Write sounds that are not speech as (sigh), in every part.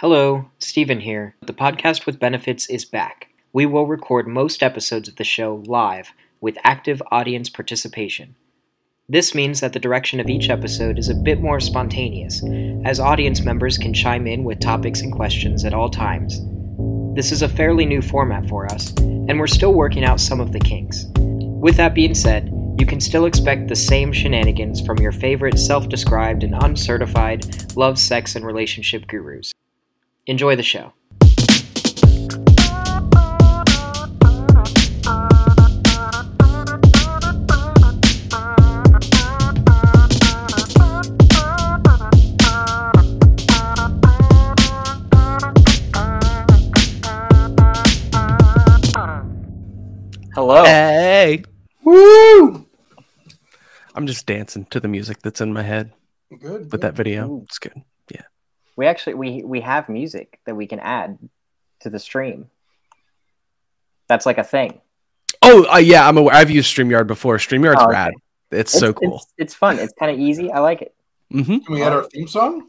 Hello, Stephen here. The podcast with benefits is back. We will record most episodes of the show live with active audience participation. This means that the direction of each episode is a bit more spontaneous, as audience members can chime in with topics and questions at all times. This is a fairly new format for us, and we're still working out some of the kinks. With that being said, you can still expect the same shenanigans from your favorite self described and uncertified love, sex, and relationship gurus. Enjoy the show. Hello. Hey. Woo! I'm just dancing to the music that's in my head Good. with good. that video. Ooh. It's good. We actually we we have music that we can add to the stream. That's like a thing. Oh, uh, yeah, I'm aware. I've used StreamYard before. StreamYard's Oh, okay. rad. It's, so cool. It's, it's fun. It's kind of easy. I like it. hmm Can we add our theme song?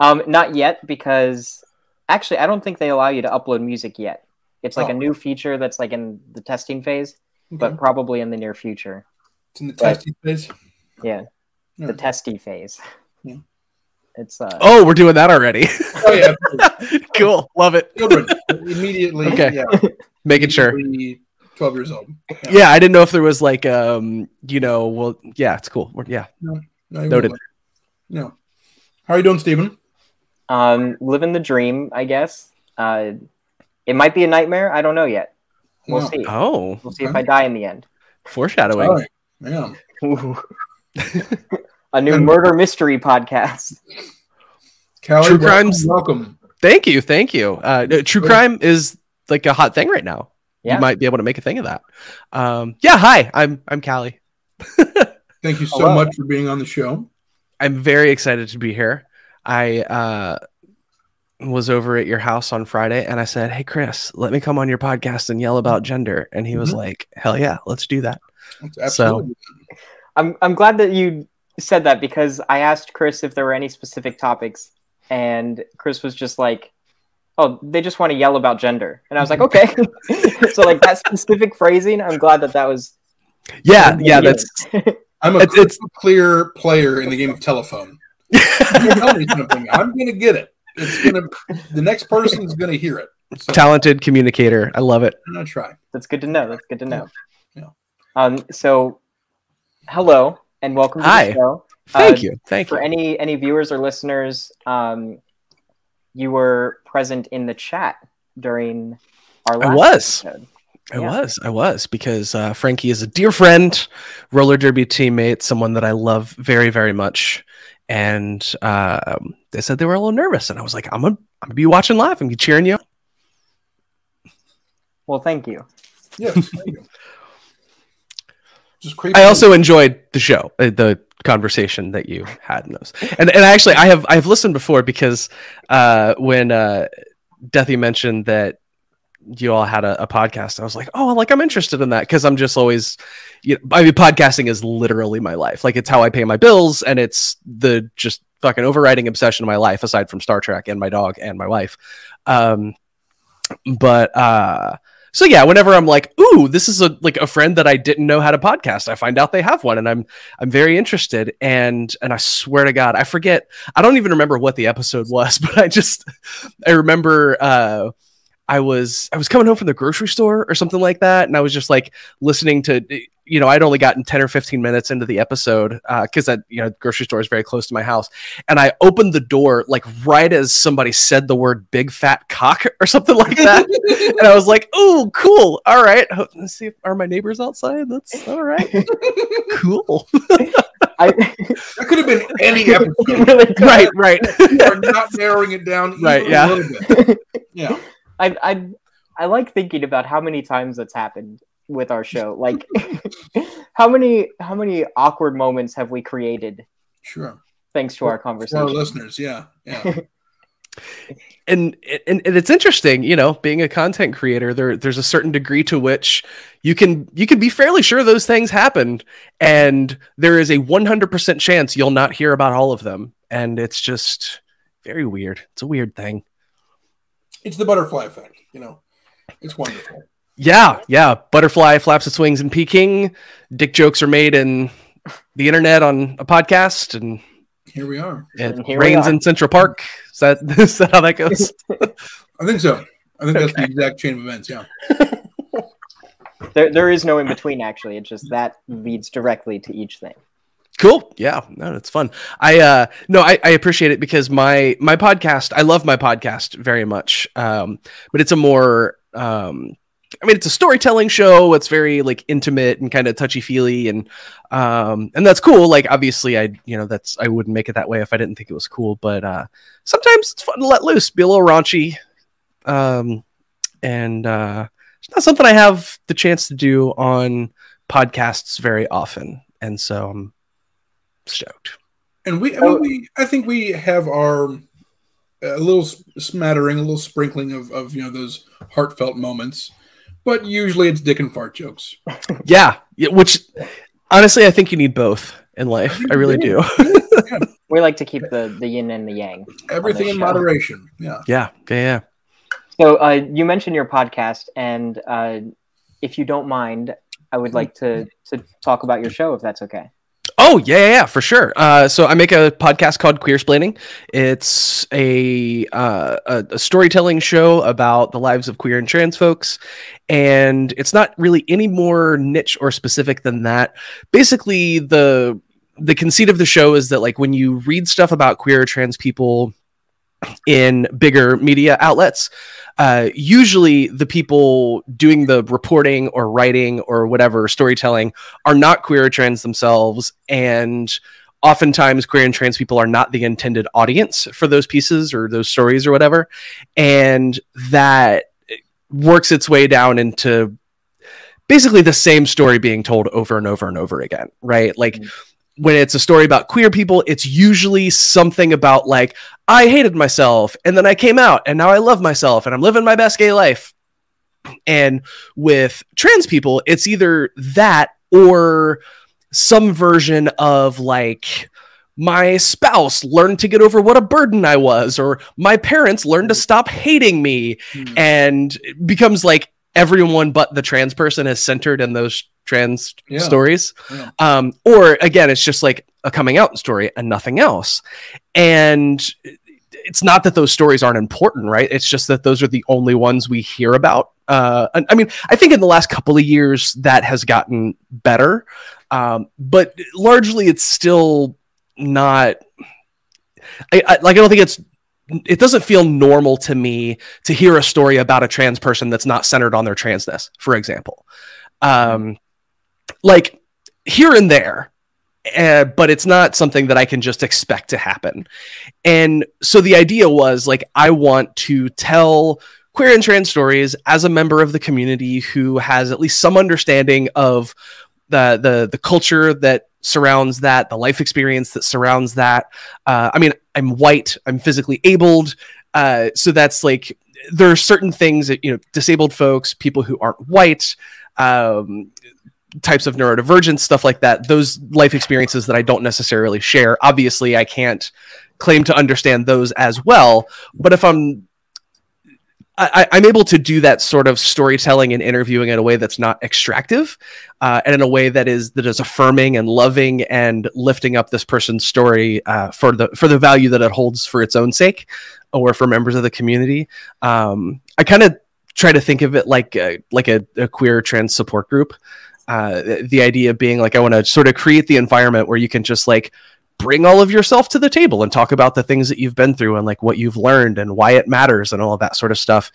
Um, not yet because actually I don't think they allow you to upload music yet. It's like Oh. a new feature that's like in the testing phase, but probably in the near future. it's in the but- testing phase. Yeah, Yeah. the testy phase. Yeah. It's uh Oh, we're doing that already. Oh yeah, (laughs) cool. Love it. children immediately. Okay. Yeah, (laughs) Making sure. Twelve years old. Yeah, I didn't know if there was like, um, you know, well, yeah, it's cool. We're- Yeah. No, you Noted. No. How are you doing, Stephen? um living the dream, I guess. Uh, it might be a nightmare. I don't know yet. We'll No. see. Oh, We'll see if I die in the end. foreshadowing. All right. Yeah. (laughs) Ooh. a new murder mystery podcast. Callie, True welcome, crimes- Welcome. Thank you. Thank you. Uh, no, true crime is like a hot thing right now. Yeah. You might be able to make a thing of that. Um, yeah. Hi, I'm I'm Callie. (laughs) Thank you so Hello. much for being on the show. I'm very excited to be here. I uh, was over at your house on Friday and I said, Hey, Chris, let me come on your podcast and yell about gender. And he was Mhm. like, Hell yeah, let's do that. That's Absolutely. I'm I'm glad that you said that because I asked Chris if there were any specific topics, and Chris was just like, "Oh, they just want to yell about gender," and I was like, (laughs) "Okay." (laughs) so like that specific phrasing, I'm glad that that was. Yeah, yeah, that's (laughs) I'm a It's- it's- clear player in the game of telephone. You tell me something, I'm gonna get it. It's gonna. The next person's gonna hear it. So talented communicator. I love it. I'm gonna try. That's good to know. That's good to know. Yeah. Um. So, hello and welcome to Hi. the show. Thank Uh, you. Thank For you. any any viewers or listeners, um, you were present in the chat during our I last was. episode. I Yeah. was. I was because uh, Frankie is a dear friend, roller derby teammate, someone that I love very, very much. And uh, they said they were a little nervous, and I was like, "I'm gonna, I'm gonna be watching live I'm gonna be cheering you." on." Well, thank you. Yes. thank you. Just creepy. I also enjoyed the show, uh, the conversation that you had in those, and and actually, I have I have listened before because uh, when uh, Deathy mentioned that you all had a, a podcast, I was like, oh, like I'm interested in that because I'm just always, you know, I mean, podcasting is literally my life. Like it's how I pay my bills, and it's the just fucking overriding obsession of my life, aside from Star Trek and my dog and my wife. Um, but uh so yeah whenever i'm like ooh this is a like a friend that i didn't know had a podcast i find out they have one and i'm i'm very interested and and i swear to god i forget i don't even remember what the episode was (laughs) but i just i remember uh I was I was coming home from the grocery store or something like that, and I was just like listening to you know I'd only gotten ten or fifteen minutes into the episode uh, because that you know grocery store is very close to my house, and I opened the door like right as somebody said the word "big fat cock" (laughs) or something like that, (laughs) and I was like, "Oh, cool! All right, let's see if are my neighbors outside. That's all right, (laughs) cool, I that could have been any episode. You really right, right." you are not narrowing it down Right, yeah. a little bit. Yeah. I I I like thinking about how many times that's happened with our show. Like (laughs) how many how many awkward moments have we created Sure. thanks to our For our conversation? listeners, yeah. Yeah. (laughs) and, and and it's interesting, you know, being a content creator, there there's a certain degree to which you can you can be fairly sure those things happened, and there is a 100% chance you'll not hear about all of them, and it's just very weird. It's a weird thing. It's the butterfly effect. You know, it's wonderful. Yeah, yeah. Butterfly flaps its wings in Peking. Dick jokes are made in the internet on a podcast, and Here we are. it And here we rains are. in Central Park. Is that (laughs) is that how that goes? (laughs) I think so. I think that's the exact chain of events. Yeah. (laughs) There, there is no in between. Actually, it's just that leads directly to each thing. Cool. Yeah, no, it's fun. I uh no, I, I appreciate it because my my podcast, I love my podcast very much. Um, but it's a more um I mean it's a storytelling show. It's very like intimate and kind of touchy feely and um and that's cool. Like obviously I you know that's I wouldn't make it that way if I didn't think it was cool, but uh sometimes it's fun to let loose, be a little raunchy. Um and uh it's not something I have the chance to do on podcasts very often. And so I'm stoked. And we, I, mean, we, I think we have our a little smattering, a little sprinkling of, of you know those heartfelt moments, but usually it's dick and fart jokes. (laughs) Yeah, yeah, which honestly, I think you need both in life. I really do. (laughs) We like to keep the the yin and the yang. Everything in show. moderation. Yeah. Yeah, yeah, yeah. So uh, you mentioned your podcast, and uh, if you don't mind, I would like to to talk about your show, if that's okay. Oh yeah, yeah, yeah, for sure. Uh, so I make a podcast called Queersplaining. It's a, uh, a a storytelling show about the lives of queer and trans folks, and it's not really any more niche or specific than that. Basically, the the conceit of the show is that like when you read stuff about queer or trans people in bigger media outlets, uh, usually the people doing the reporting or writing or whatever storytelling are not queer or trans themselves and oftentimes queer and trans people are not the intended audience for those pieces or those stories or whatever. And that works its way down into basically the same story being told over and over and over again right? Like Mm. When it's a story about queer people it's usually something about like i hated myself and then i came out and now i love myself and i'm living my best gay life and with trans people, it's either that or some version of like my spouse learned to get over what a burden I was, or my parents learned to stop hating me, Hmm. and it becomes like everyone but the trans person is centered in those trans Yeah. stories. Yeah. Um, or again, it's just like a coming out story and nothing else. And it's not that those stories aren't important, right? It's just that those are the only ones we hear about. Uh, I mean, I think in the last couple of years that has gotten better, um, but largely it's still not. I, I like. I don't think it's. It doesn't feel normal to me to hear a story about a trans person that's not centered on their transness, for example. Um, like here and there, uh, but it's not something that I can just expect to happen. And so the idea was like, I want to tell queer and trans stories as a member of the community who has at least some understanding of the the the culture that surrounds that, the life experience that surrounds that. Uh, I mean, I'm white, I'm physically abled, uh, so that's like there are certain things that you know, disabled folks, people who aren't white. Um, types of neurodivergence stuff like that those life experiences that i don't necessarily share obviously i can't claim to understand those as well but if i'm I, I'm able to do that sort of storytelling and interviewing in a way that's not extractive, uh, and in a way that is that is affirming and loving and lifting up this person's story uh, for the for the value that it holds for its own sake, or for members of the community. Um, I kind of try to think of it like a, like a, a queer trans support group. Uh, the- idea being like I want to sort of create the environment where you can just like bring all of yourself to the table and talk about the things that you've been through and like what you've learned and why it matters and all of that sort of stuff.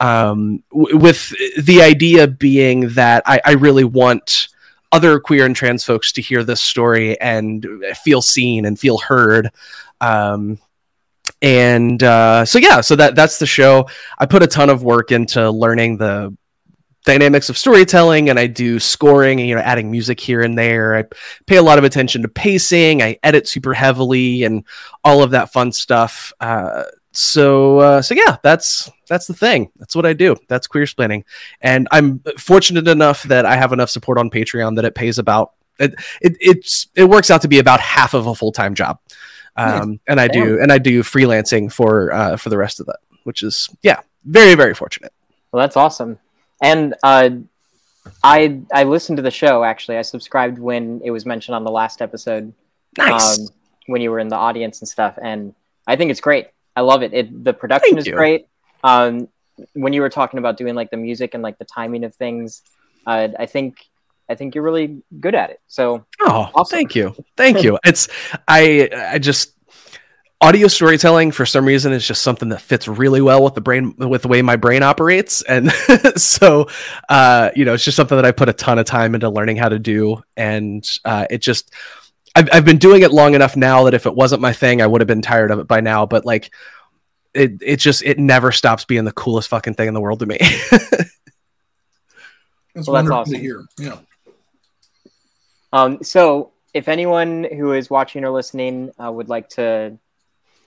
Um, w- with the idea being that I, I really want other queer and trans folks to hear this story and feel seen and feel heard. Um, and uh, so yeah, so that that's the show. I put a ton of work into learning the dynamics of storytelling and I do scoring and you know adding music here and there. I pay a lot of attention to pacing. I edit super heavily and all of that fun stuff. Uh, so uh, so yeah, that's that's the thing. That's what I do. That's Queersplaining, and I'm fortunate enough that I have enough support on Patreon that it pays about it. it it's it works out to be about half of a full time job, um, and I do and I do freelancing for uh, for the rest of that, which is yeah, very very fortunate. Well, that's awesome. And uh, I I listened to the show actually. I subscribed when it was mentioned on the last episode. Nice. Um, when you were in the audience and stuff, and I think it's great. I love it. It the production Thank is you. great. Um, when you were talking about doing like the music and like the timing of things, uh, I think I think you're really good at it. So Oh, Awesome. thank you, thank you. (laughs) It's I I just audio storytelling for some reason is just something that fits really well with the brain with the way my brain operates, and (laughs) so uh, you know it's just something that I put a ton of time into learning how to do, and uh, it just. I've, I've been doing it long enough now that if it wasn't my thing, I would have been tired of it by now. But like, it it just it never stops being the coolest fucking thing in the world to me. (laughs) That's Well, that's awesome. to hear. Yeah. Um, so, if anyone who is watching or listening uh, would like to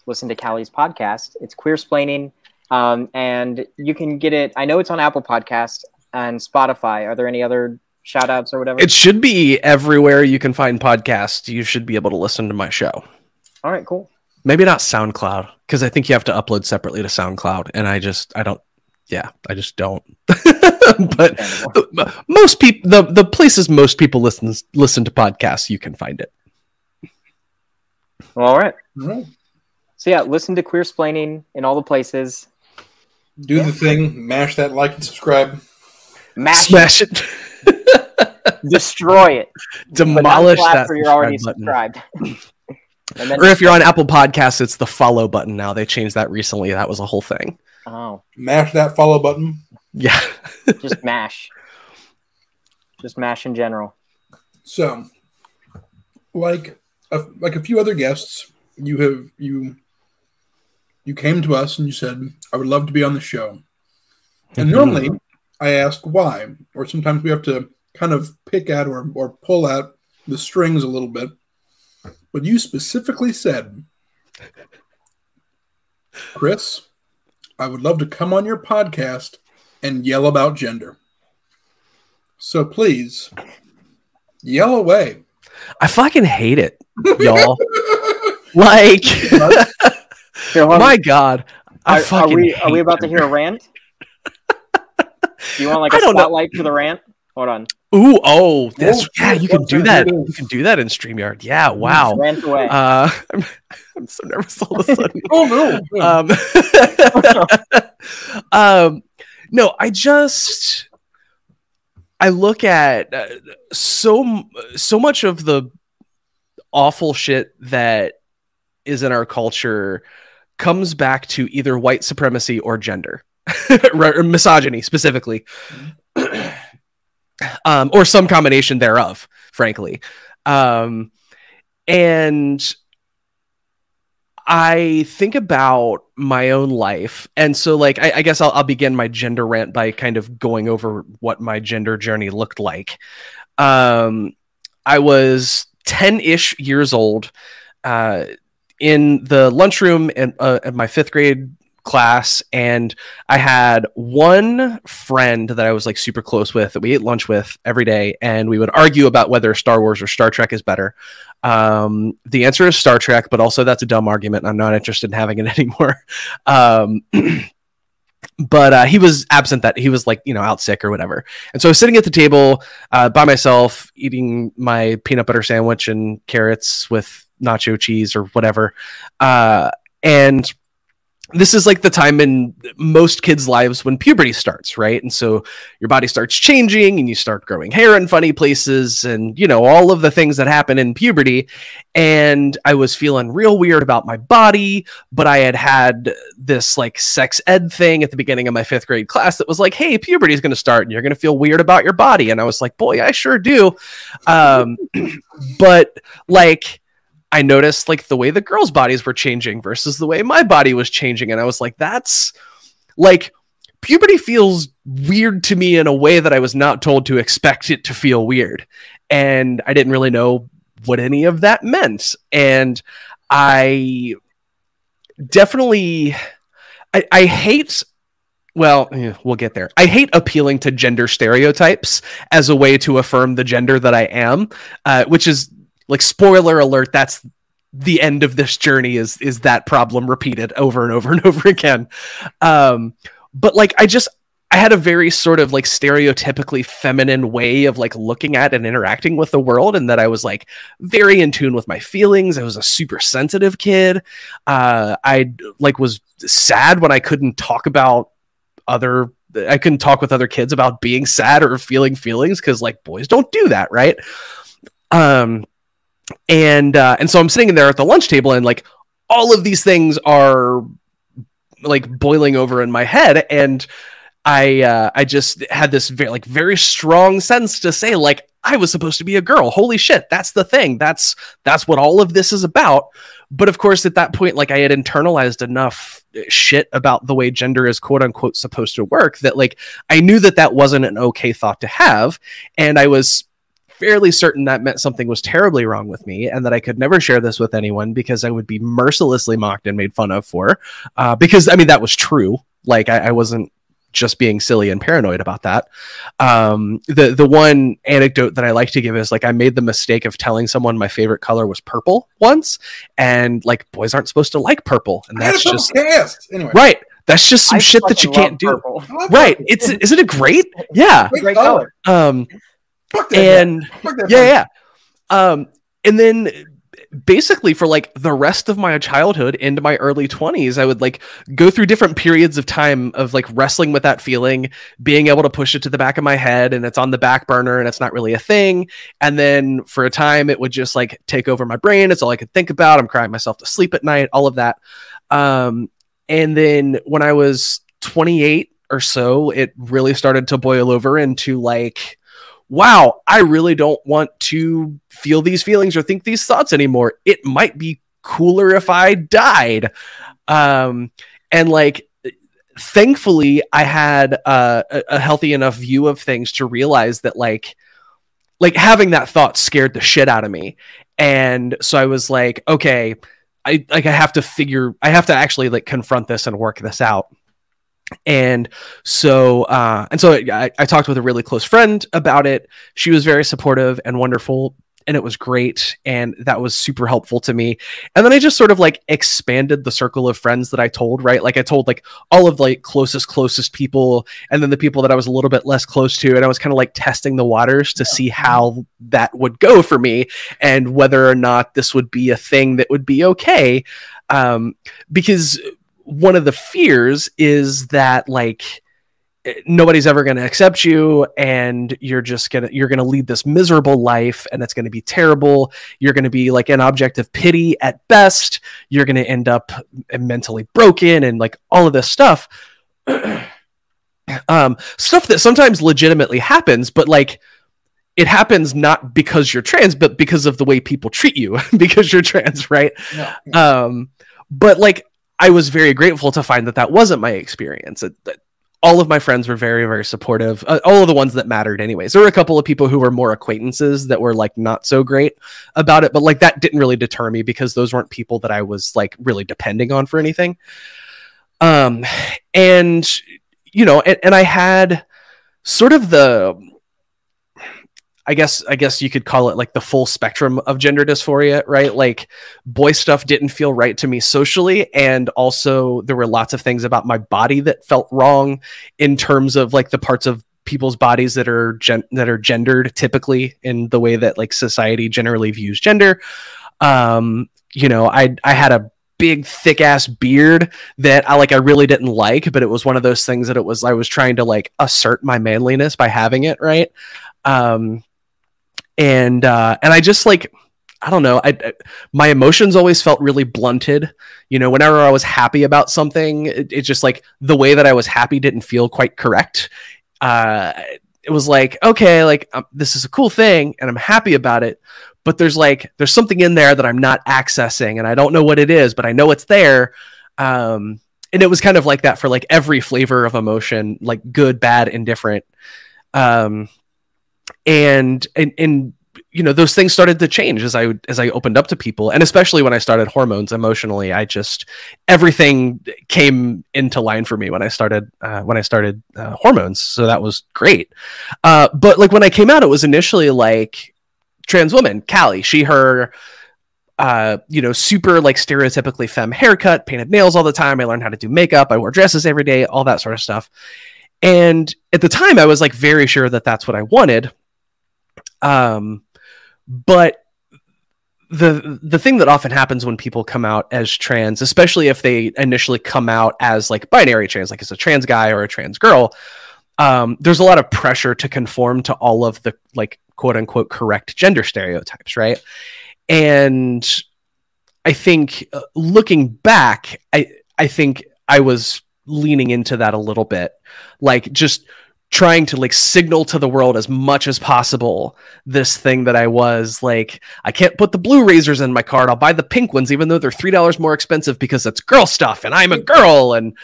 listen to Callie's podcast, it's Queersplaining, um, and you can get it. I know it's on Apple Podcast and Spotify. Are there any other shout outs or whatever? it should be everywhere you can find podcasts. You should be able to listen to my show. All right, cool. Maybe not SoundCloud because I think you have to upload separately to SoundCloud, and I just I don't. Yeah, I just don't. (laughs) but the- most people, the the places most people listen listen to podcasts, you can find it. All right. All right. So yeah, listen to Queersplaining in all the places. Do the thing, mash that like and subscribe. Mash, Smash it, it, (laughs) destroy it. Demolish that after you're already button. subscribed. (laughs) (laughs) Or if you're on Apple Podcasts, it's the follow button now. They changed that recently. That was a whole thing. oh, Mash that follow button. Yeah. just mash, just mash in general. So, like a, like a few other guests, you have you you came to us and you said, "I would love to be on the show." And normally, I ask why, or sometimes we have to kind of pick out or or pull out the strings a little bit. But you specifically said, "Chris, I would love to come on your podcast and yell about gender." So please, yell away. I fucking hate it, y'all. (laughs) like, (laughs) Here, hold my God, I are, are we are we hate about to hear a rant? Do you want like (laughs) I a don't know. spotlight for the rant? Hold on. Ooh, oh, that's Oh, yeah. You can do that. You can do that in Streamyard. Yeah. Wow. Rant away. Uh, (laughs) I'm, I'm so nervous all of a (laughs) sudden. Oh no! um, um, no, I just I look at uh, so so much of the awful shit that is in our culture comes back to either white supremacy or gender (laughs) or misogyny specifically (clears throat) um, or some combination thereof frankly um, and I think about my own life. And so, like, I, I guess I'll, I'll begin my gender rant by kind of going over what my gender journey looked like. Um, I was 10 ish years old uh, in the lunchroom in, uh, at my fifth grade class. And I had one friend that I was like super close with that we ate lunch with every day. And we would argue about whether Star Wars or Star Trek is better. Um, the answer is Star Trek, but also that's a dumb argument. I'm not interested in having it (laughs) anymore. Um, (clears throat) but uh, he was absent that he was like, you know, out sick or whatever. And so I was sitting at the table uh, by myself, eating my peanut butter sandwich and carrots with nacho cheese or whatever. Uh, and this is like the time in most kids' lives when puberty starts, right? And so your body starts changing and you start growing hair in funny places and, you know, all of the things that happen in puberty. And I was feeling real weird about my body, but I had had this like sex ed thing at the beginning of my fifth grade class that was like, hey, puberty is going to start and you're going to feel weird about your body. And I was like, boy, I sure do. Um, (clears throat) but like, I noticed like the way the girls' bodies were changing versus the way my body was changing. And I was like, that's like puberty feels weird to me in a way that I was not told to expect it to feel weird. And I didn't really know what any of that meant. And I definitely I, I hate well, we'll get there. I hate appealing to gender stereotypes as a way to affirm the gender that I am, uh, which is like spoiler alert that's the end of this journey is is that problem repeated over and over and (laughs) over again um but like I just I had a very sort of like stereotypically feminine way of like looking at and interacting with the world, and that I was like very in tune with my feelings. I was a super sensitive kid. Uh, I like was sad when I couldn't talk about other. I couldn't talk with other kids about being sad or feeling feelings because like boys don't do that, right? Um, and uh, and so I'm sitting there at the lunch table, and like all of these things are like boiling over in my head, and I uh, I just had this very like very strong sense to say like I was supposed to be a girl. Holy shit, that's the thing. That's that's what all of this is about. But of course, at that point, like I had internalized enough shit about the way gender is quote unquote supposed to work that like I knew that that wasn't an okay thought to have, and I was fairly certain that meant something was terribly wrong with me and that I could never share this with anyone because I would be mercilessly mocked and made fun of for. Uh, because I mean that was true. Like I, I wasn't just being silly and paranoid about that. Um, the the one anecdote that I like to give is like I made the mistake of telling someone my favorite color was purple once, and like boys aren't supposed to like purple, and that's just cast. Anyway. right. That's just some I shit that you can't do. purple. Right? It's isn't it great? Yeah. Great Great color. color. Um, Fuck that. and. Fuck that yeah, yeah. Um, and then basically for like the rest of my childhood into my early 20s i would like go through different periods of time of like wrestling with that feeling being able to push it to the back of my head and it's on the back burner and it's not really a thing and then for a time it would just like take over my brain it's all i could think about i'm crying myself to sleep at night all of that um and then when i was 28 or so it really started to boil over into like wow, I really don't want to feel these feelings or think these thoughts anymore. It might be cooler if I died. Um, and like, thankfully, I had uh, a, a healthy enough view of things to realize that like, like having that thought scared the shit out of me. And so I was like, okay, I like I have to figure, I have to actually like confront this and work this out and so uh and so I, I talked with a really close friend about it. She was very supportive and wonderful and it was great and that was super helpful to me. And then i just sort of like expanded the circle of friends that i told right? Like i told like all of like closest closest people and then the people that i was a little bit less close to and i was kind of like testing the waters to see how that would go for me and whether or not this would be a thing that would be okay. Um because one of the fears is that like nobody's ever going to accept you and you're just going to you're going to lead this miserable life and it's going to be terrible. You're going to be like an object of pity at best. You're going to end up mentally broken and like all of this stuff. (clears throat) Um stuff that sometimes legitimately happens but like it happens not because you're trans but because of the way people treat you (laughs) because you're trans right? No. um but like i was very grateful to find that that wasn't my experience It- all of my friends were very very supportive uh, all of the ones that mattered anyways. There were a couple of people who were more acquaintances that were like not so great about it but like that didn't really deter me because those weren't people that i was like really depending on for anything. Um and you know and, and i had sort of the I guess I guess you could call it like the full spectrum of gender dysphoria, right? Like boy stuff didn't feel right to me socially and also there were lots of things about my body that felt wrong in terms of like the parts of people's bodies that are gen- that are gendered typically in the way that like society generally views gender. Um, you know, I I had a big thick ass beard that I like I really didn't like, but it was one of those things that it was I was trying to like assert my manliness by having it, right? Um and uh and I just like I don't know, I, I my emotions always felt really blunted. You know, whenever I was happy about something, it, just like the way that I was happy didn't feel quite correct. Uh it was like, okay, like um, this is a cool thing and I'm happy about it, but there's like there's something in there that I'm not accessing and I don't know what it is, but I know it's there. Um and it was kind of like that for like every flavor of emotion, like good, bad, indifferent. Um and and and you know those things started to change as I as I opened up to people, and especially when I started hormones emotionally. I just everything came into line for me when I started uh, when I started uh, hormones, so that was great. Uh, but like when I came out, it was initially like trans woman, Callie, she, her. uh, you know, super like stereotypically femme haircut, painted nails all the time. I learned how to do makeup. I wore dresses every day, all that sort of stuff. And at the time, I was like very sure that that's what I wanted. Um, but the the thing that often happens when people come out as trans, especially if they initially come out as like binary trans, like as a trans guy or a trans girl, um, there's a lot of pressure to conform to all of the like quote unquote correct gender stereotypes, right? And I think uh, looking back, I I think I was leaning into that a little bit, like just trying to like signal to the world as much as possible this thing that I was like I can't put the blue razors in my cart. I'll buy the pink ones even though they're three dollars more expensive because it's girl stuff and I'm a girl and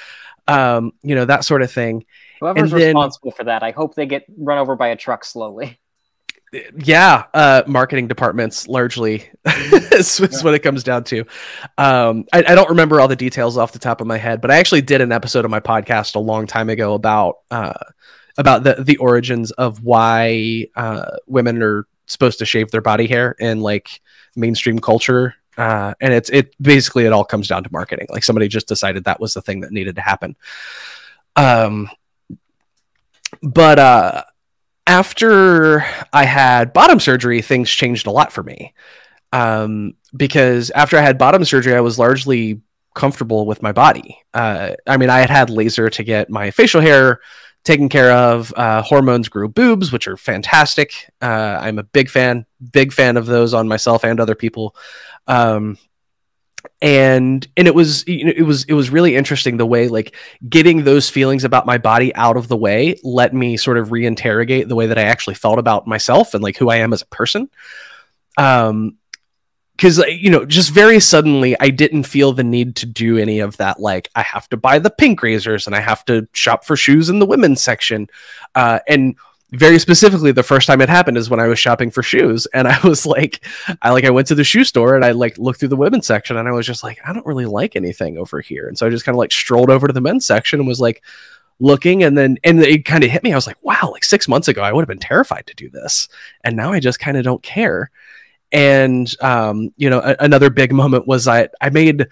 um you know that sort of thing whoever's then, responsible for that I hope they get run over by a truck slowly yeah uh marketing departments largely (laughs) is, is yeah. what it comes down to um I, I, don't remember all the details off the top of my head but i actually did an episode of my podcast a long time ago about uh about the the origins of why uh, women are supposed to shave their body hair in like mainstream culture. Uh, and it's it basically it all comes down to marketing. Like somebody just decided that was the thing that needed to happen. Um, but uh, after I had bottom surgery, things changed a lot for me. Um, because after I had bottom surgery, I was largely comfortable with my body. Uh, I mean, I had had laser to get my facial hair taken care of. Uh, hormones grew boobs, which are fantastic. Uh, I'm a big fan, big fan of those on myself and other people. Um, and and it was you know, it was it was really interesting the way like getting those feelings about my body out of the way let me sort of reinterrogate the way that I actually felt about myself and like who I am as a person. Um, because you know just very suddenly i didn't feel the need to do any of that like i have to buy the pink razors and i have to shop for shoes in the women's section. Uh, and very specifically the first time it happened is when i was shopping for shoes and i was like i like i went to the shoe store and i like looked through the women's section and i was just like i don't really like anything over here. And so i just kind of like strolled over to the men's section and was like looking and then and it kind of hit me. I was like wow like six months ago i would have been terrified to do this. And now i just kind of don't care and um, you know, a- another big moment was I I made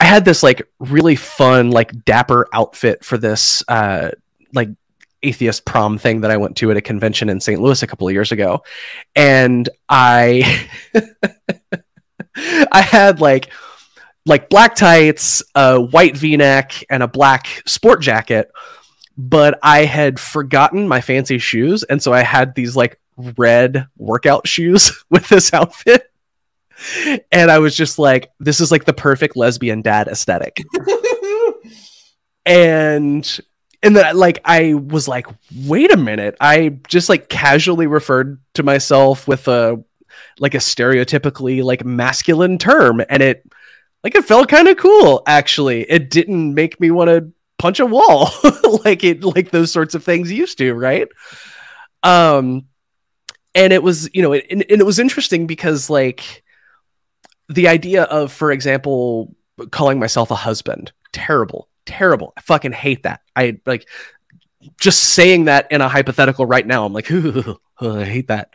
I had this like really fun like dapper outfit for this uh, like atheist prom thing that I went to at a convention in St. Louis a couple of years ago, and I (laughs) I had like like black tights, a white V-neck, and a black sport jacket. But I had forgotten my fancy shoes, and so I had these like red workout shoes (laughs) with this outfit. And I was just like, this is like the perfect lesbian dad aesthetic. and and then like I was like, wait a minute. I just like casually referred to myself with a like a stereotypically like masculine term and it like it felt kind of cool actually. It didn't make me want to punch a wall (laughs) like it like those sorts of things used to, right? Um and it was you know it, and, and it was interesting because like the idea of for example calling myself a husband terrible terrible. I fucking hate that. I like just saying that in a hypothetical right now i'm like (laughs) i hate that.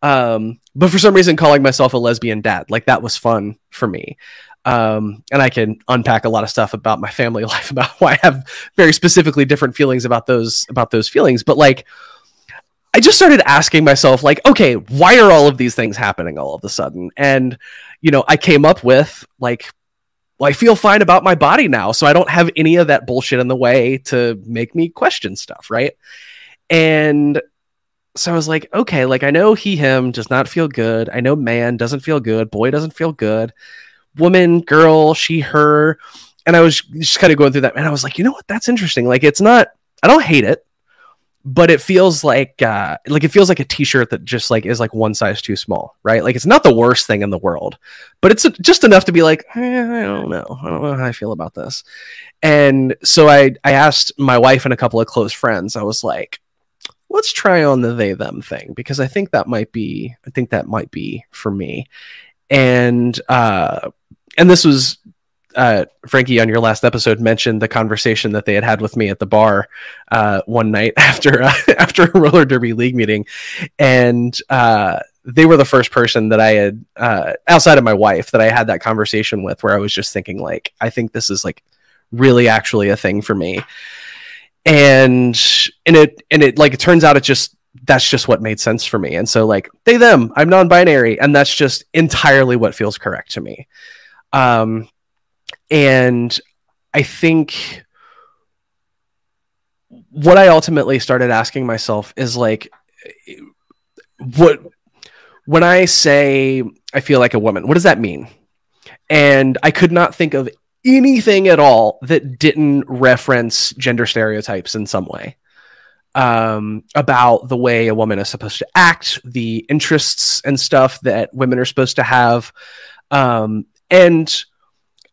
Um but for some reason calling myself a lesbian dad like that was fun for me. Um, and I can unpack a lot of stuff about my family (laughs) life about why I have very specifically different feelings about those about those feelings. But like, I just started asking myself, like, okay, why are all of these things happening all of a sudden? And, you know, I came up with, like, well, I feel fine about my body now. So I don't have any of that bullshit in the way to make me question stuff. Right. And so I was like, okay, like, I know he, him does not feel good. I know man doesn't feel good. Boy doesn't feel good. Woman, girl, she, her. And I was just kind of going through that. And I was like, you know what? That's interesting. Like, it's not, I don't hate it but it feels like uh, like it feels like a t-shirt that just like is like one size too small right? Like it's not the worst thing in the world but it's just enough to be like eh, i don't know. I don't know how i feel about this. And so i i asked my wife and a couple of close friends i was like let's try on the they them thing because i think that might be i think that might be for me. And uh and this was uh, Frankie, on your last episode, mentioned the conversation that they had had with me at the bar uh, one night (laughs) after uh, (laughs) after a roller derby league meeting, and uh, they were the first person that I had uh, outside of my wife that I had that conversation with, where I was just thinking like, I think this is like really actually a thing for me, and and it and it like it turns out it just that's just what made sense for me, and so like they them, I'm non-binary, and that's just entirely what feels correct to me, um, and I think what I ultimately started asking myself is like, what when I say I feel like a woman, what does that mean? And I could not think of anything at all that didn't reference gender stereotypes in some way um, about the way a woman is supposed to act, the interests and stuff that women are supposed to have. Um, and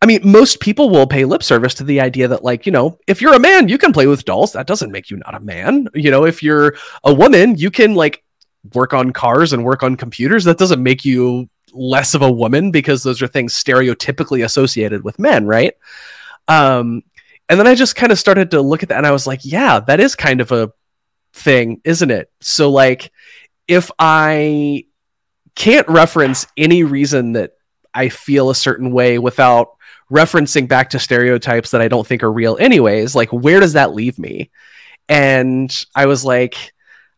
I mean, most people will pay lip service to the idea that, like, you know, if you're a man, you can play with dolls. That doesn't make you not a man. You know, if you're a woman, you can, like, work on cars and work on computers. That doesn't make you less of a woman because those are things stereotypically associated with men, right? Um, and then I just kind of started to look at that and I was like, yeah, that is kind of a thing, isn't it? So, like, if I can't reference any reason that I feel a certain way without referencing back to stereotypes that I don't think are real, anyways. Like, where does that leave me? And I was like,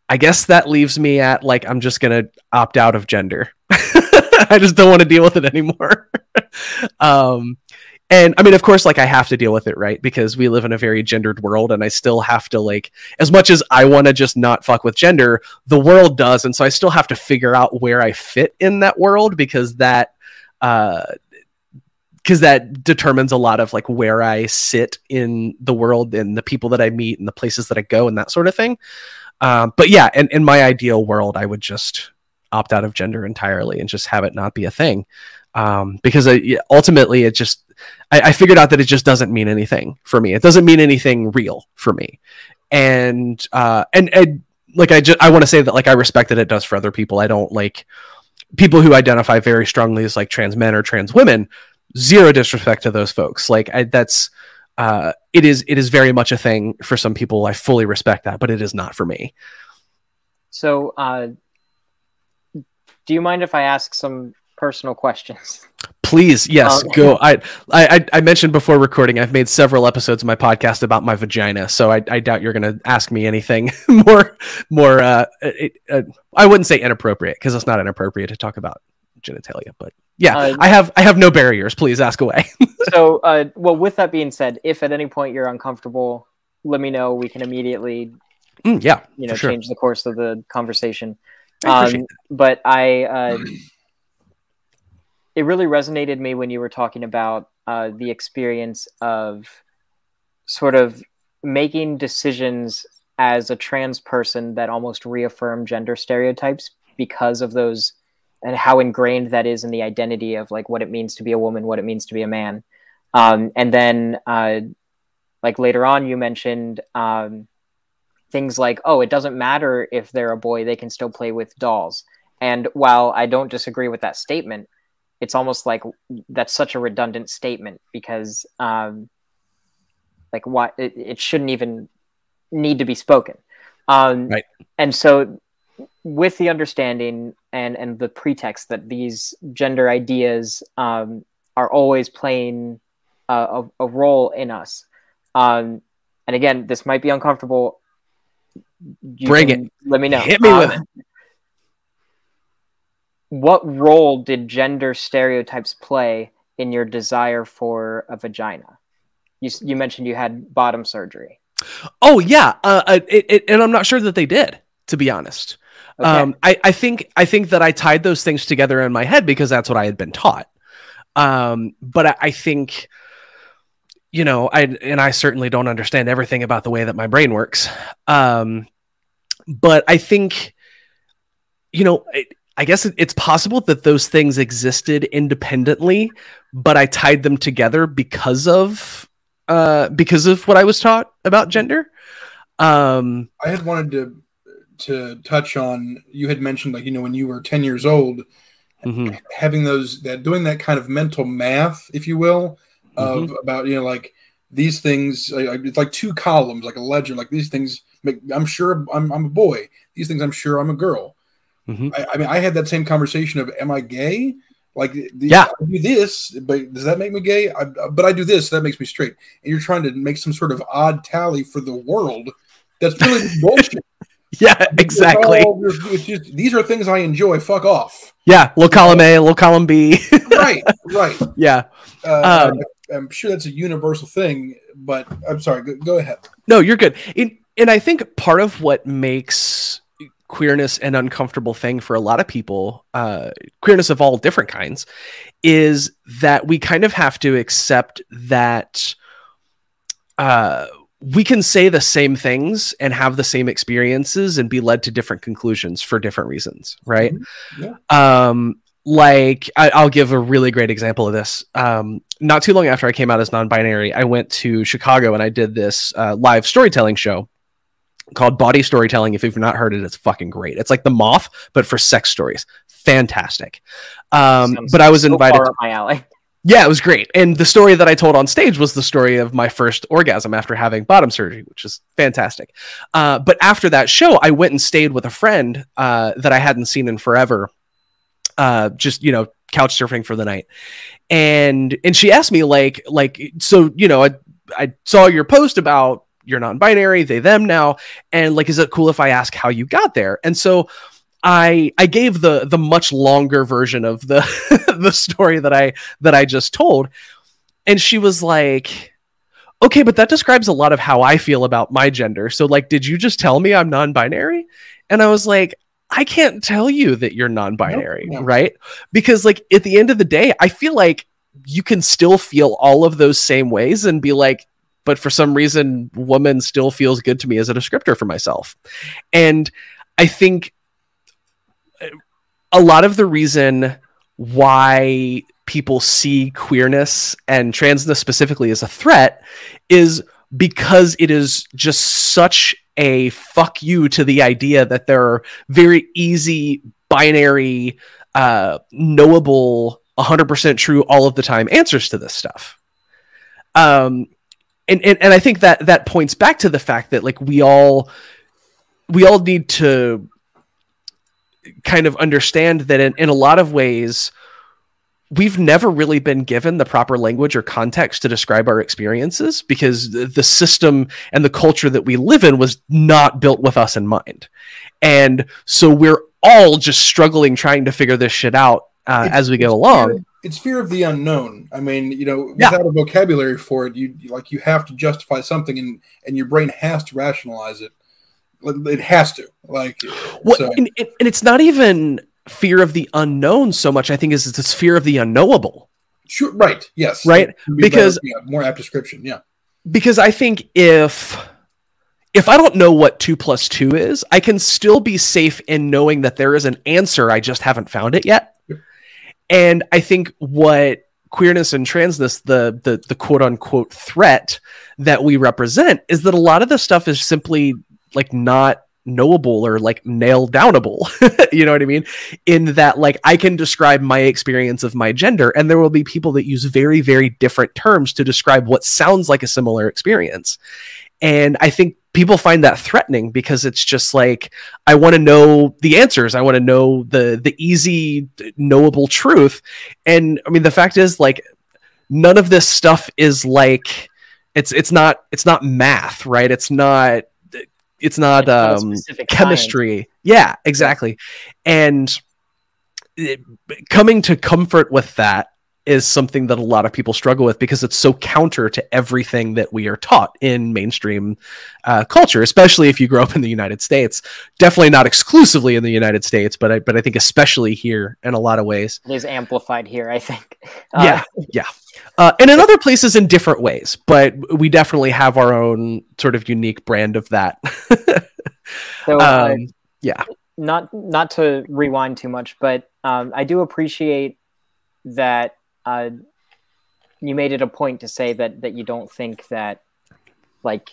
I guess that leaves me at like, I'm just going to opt out of gender. (laughs) I just don't want to deal with it anymore. (laughs) um, and I mean, of course, like I have to deal with it, right? Because we live in a very gendered world, and I still have to like, as much as I want to just not fuck with gender, the world does, and so I still have to figure out where I fit in that world because that uh, because that determines a lot of like where I sit in the world and the people that I meet and the places that I go and that sort of thing. Um, but yeah, in, in my ideal world, I would just opt out of gender entirely and just have it not be a thing. Um, because I, ultimately it just, I, I figured out that it just doesn't mean anything for me. It doesn't mean anything real for me. And, uh, and, and like, I just, I want to say that like, I respect that it does for other people. I don't like people who identify very strongly as like trans men or trans women zero disrespect to those folks. Like I, that's uh, it is it is very much a thing for some people. I fully respect that, but it is not for me. So, uh, do you mind if I ask some personal questions? Please, yes, um, go. I, I I mentioned before recording. I've made several episodes of my podcast about my vagina, so I, I doubt you're going to ask me anything (laughs) more more. Uh, it, uh, I wouldn't say inappropriate because it's not inappropriate to talk about genitalia, but yeah, uh, I have I have no barriers. Please ask away. (laughs) so, uh, well, with that being said, if at any point you're uncomfortable, let me know. We can immediately, mm, yeah, you know, change the course of the conversation. I um, but I, uh, it really resonated me when you were talking about uh, the experience of sort of making decisions as a trans person that almost reaffirm gender stereotypes because of those and how ingrained that is in the identity of like what it means to be a woman, what it means to be a man. Um, and then, uh, like later on, you mentioned um, things like, oh, it doesn't matter if they're a boy, they can still play with dolls. And while I don't disagree with that statement, it's almost like that's such a redundant statement because, um, like, what it, it shouldn't even need to be spoken. Um, right. And so with the understanding and and the pretext that these gender ideas um, are always playing a, a, role in us. Um, and again, this might be uncomfortable. You Bring it. Let me know. Hit me um, with it. What role did gender stereotypes play in your desire for a vagina? You, you mentioned you had bottom surgery. Oh yeah, uh, uh it, it, and I'm not sure that they did, to be honest. Okay. Um, I, I think I think that I tied those things together in my head because that's what I had been taught. Um, but I, I think, you know, I and I certainly don't understand everything about the way that my brain works. Um, but I think, you know, I guess it's possible that those things existed independently, but I tied them together because of uh, because of what I was taught about gender. Um, I had wanted to to touch on you had mentioned like you know when you were 10 years old mm-hmm. having those that doing that kind of mental math if you will of mm-hmm. about you know like these things it's like two columns like a ledger like these things make i'm sure I'm, I'm a boy these things i'm sure i'm a girl Mm-hmm. I, I, mean, I had that same conversation of, "Am I gay?" Like, the, yeah, I do this, but does that make me gay? I, but I do this, that makes me straight. And you're trying to make some sort of odd tally for the world. That's really (laughs) bullshit. (laughs) Yeah, exactly. All, just, these are things I enjoy. Fuck off. Yeah, little column A, little column B. (laughs) right, right. Yeah. Uh, um, I'm sure that's a universal thing, but I'm sorry. Go, go ahead. No, you're good. In, and I think part of what makes queerness an uncomfortable thing for a lot of people, uh, queerness of all different kinds, is that we kind of have to accept that uh, we can say the same things and have the same experiences and be led to different conclusions for different reasons, right? Mm-hmm. Yeah. Um, like I, will give a really great example of this. Um, not too long after I came out as non-binary, I went to Chicago and I did this uh, live storytelling show called Bawdy Storytelling. If you've not heard it, it's fucking great. It's like the Moth, but for sex stories. Fantastic. Um, but I was so invited. to my alley. Yeah, it was great. And the story that I told on stage was the story of my first orgasm after having bottom surgery, which is fantastic. Uh, but after that show, I went and stayed with a friend uh, that I hadn't seen in forever, uh, just you know, couch surfing for the night. And and she asked me like like so you know I I saw your post about you're non-binary, they them now, and like is it cool if I ask how you got there? And so I I gave the the much longer version of the (laughs) the story that I that I just told, and she was like, "Okay, but that describes a lot of how I feel about my gender. So like, did you just tell me I'm non-binary?" And I was like, "I can't tell you that you're non-binary, nope, right? Because like at the end of the day, I feel like you can still feel all of those same ways and be like." But for some reason, woman still feels good to me as a descriptor for myself. And I think a lot of the reason why people see queerness and transness specifically as a threat is because it is just such a fuck you to the idea that there are very easy binary uh, knowable 100% true all of the time answers to this stuff. Um and, and and i think that that points back to the fact that like we all we all need to kind of understand that in, in a lot of ways, we've never really been given the proper language or context to describe our experiences because the system and the culture that we live in was not built with us in mind. And so we're all just struggling trying to figure this shit out uh, as we go along. Fear, it's fear of the unknown. I mean, you know, without yeah. a vocabulary for it, you like you have to justify something, and and your brain has to rationalize it. It has to. Like, well, so. and, and it's not even fear of the unknown so much. I think is this fear of the unknowable. Sure. Right. Yes. Right. Be because better, yeah, more apt description. Yeah. Because I think if if I don't know what two plus two is, I can still be safe in knowing that there is an answer. I just haven't found it yet. And I think what queerness and transness, the the the quote unquote threat that we represent, is that a lot of the stuff is simply like not knowable or like nail downable (laughs) you know what i mean? In that like i can describe my experience of my gender and there will be people that use very very different terms to describe what sounds like a similar experience. And i think people find that threatening because it's just like i want to know the answers. I want to know the the easy knowable truth. And i mean the fact is like none of this stuff is like it's it's not it's not math right? It's not it's not, it's um, chemistry. Kind. Yeah, exactly. And it, coming to comfort with that is something that a lot of people struggle with because it's so counter to everything that we are taught in mainstream uh, culture, especially if you grow up in the United States. Definitely not exclusively in the United States, but I, but I think especially here in a lot of ways. It is amplified here, I think. Uh, (laughs) yeah, yeah. Uh, and in other places in different ways, but we definitely have our own sort of unique brand of that. (laughs) so, uh, um, yeah. Not not to rewind too much, but um, I do appreciate that uh, you made it a point to say that that you don't think that like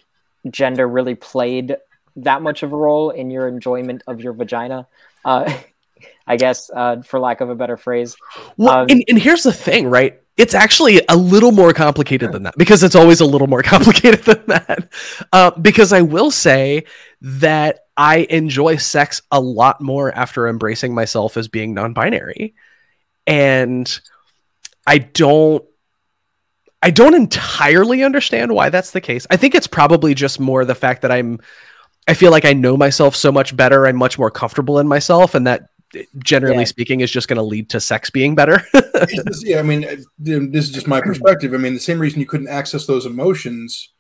gender really played that much of a role in your enjoyment of your vagina. Uh, (laughs) I guess, uh, for lack of a better phrase. Well, um, and, and here's the thing, right? It's actually a little more complicated than that because it's always a little more (laughs) complicated than that. Uh, because I will say that I enjoy sex a lot more after embracing myself as being non-binary. And I don't I don't entirely understand why that's the case. I think it's probably just more the fact that I'm I feel like I know myself so much better. I'm much more comfortable in myself and that generally yeah. speaking is just going to lead to sex being better. (laughs) yeah, I mean this is just my perspective. I mean the same reason you couldn't access those emotions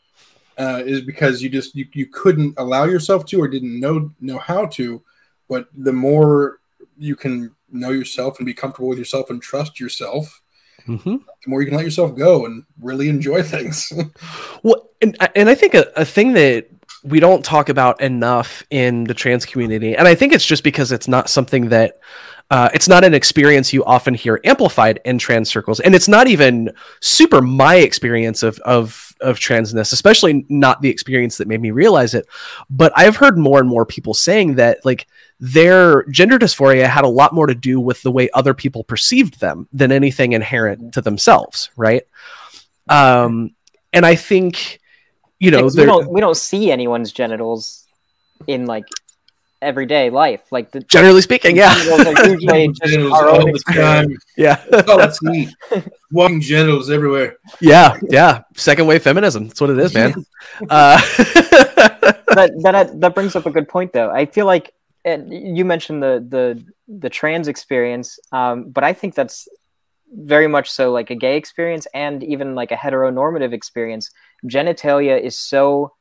uh, is because you just you, you couldn't allow yourself to or didn't know know how to but the more you can know yourself and be comfortable with yourself and trust yourself mm-hmm. the more you can let yourself go and really enjoy things (laughs) well and, and i think a, a thing that we don't talk about enough in the trans community and i think it's just because it's not something that uh, it's not an experience you often hear amplified in trans circles, and it's not even super my experience of of of transness, especially not the experience that made me realize it. But I've heard more and more people saying that like their gender dysphoria had a lot more to do with the way other people perceived them than anything inherent to themselves, right? Um, and I think you know we don't we don't see anyone's genitals in like everyday life. Like the generally speaking, yeah. (laughs) Yeah. oh, that's neat. (laughs) Walking genitals everywhere. Yeah, yeah. Second wave feminism. That's what it is, man. (laughs) uh, that, that that brings up a good point, though. I feel like you mentioned the the the trans experience, um, but I think that's very much so like a gay experience and even like a heteronormative experience. Genitalia is so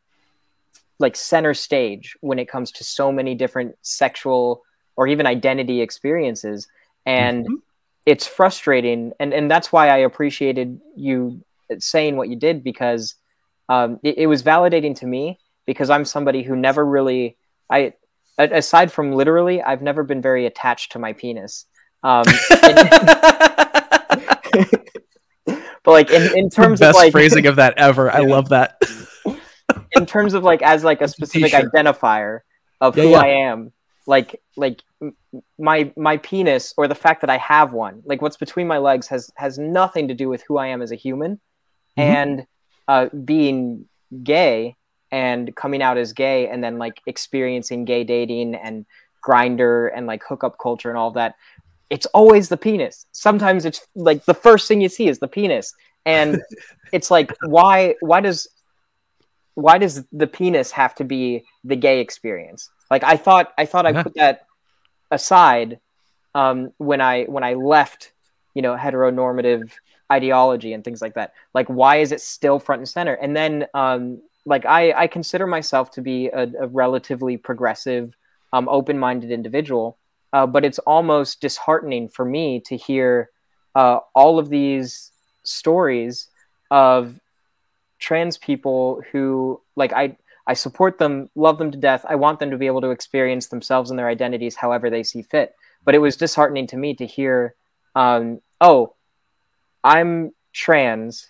like center stage when it comes to so many different sexual or even identity experiences. And mm-hmm. it's frustrating. And and that's why i appreciated you saying what you did because um, it, it was validating to me because i'm somebody who never really i aside from literally i've never been very attached to my penis. Um, (laughs) (laughs) but like in, in terms best of like phrasing (laughs) of that ever. I love that in terms of like as like a specific T-shirt. identifier of yeah, who yeah. I am, like like my my penis or the fact that I have one, like what's between my legs has has nothing to do with who I am as a human, mm-hmm. and uh, being gay and coming out as gay and then like experiencing gay dating and Grindr and like hookup culture and all that it's always the penis sometimes it's like the first thing you see is the penis and (laughs) it's like why why does why does the penis have to be the gay experience? Like I thought I thought I put that aside um, when I when I left, you know, heteronormative ideology and things like that. Like why is it still front and center? And then um, like I, I consider myself to be a, a relatively progressive, um, open-minded individual, uh, but it's almost disheartening for me to hear uh, all of these stories of trans people who like I I support them, love them to death. I want them to be able to experience themselves and their identities however they see fit. But it was disheartening to me to hear, um, oh, I'm trans,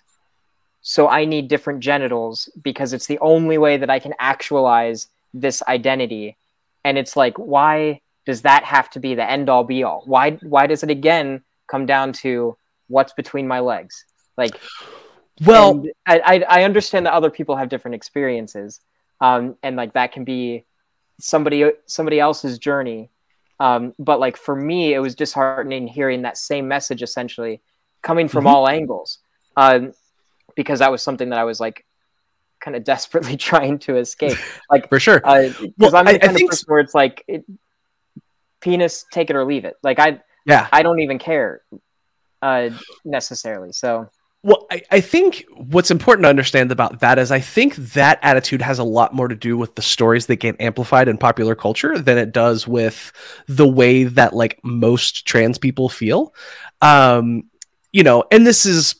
so I need different genitals because it's the only way that I can actualize this identity. And it's like, why does that have to be the end all be all? Why why does it again come down to what's between my legs? Like well, I, I, I understand that other people have different experiences, um, and like that can be somebody somebody else's journey. Um, but like for me, it was disheartening hearing that same message essentially coming from mm-hmm. all angles, um, because that was something that I was like kind of (laughs) desperately trying to escape. Like for sure, because uh, well, I'm the I, kind I of person where it's like it, penis, take it or leave it. Like I, yeah, I don't even care uh, necessarily. So well, I, I, think what's important to understand about that is I think that attitude has a lot more to do with the stories that get amplified in popular culture than it does with the way that like most trans people feel. Um, you know, and this is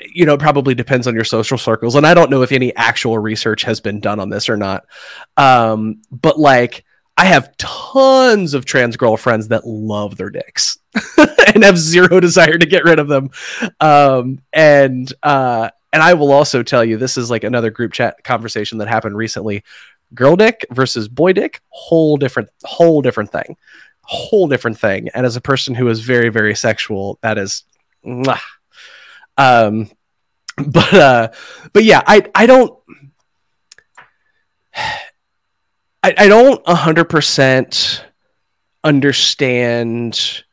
you know probably depends on your social circles and i don't know if any actual research has been done on this or not um, but like I have tons of trans girlfriends that love their dicks (laughs) and have zero desire to get rid of them. Um, and uh, and I will also tell you this is like another group chat conversation that happened recently. Girl dick versus boy dick, whole different, whole different thing, whole different thing. And as a person who is very, very sexual, that is, mwah. um, but uh, but yeah, I I don't I, I don't hundred percent understand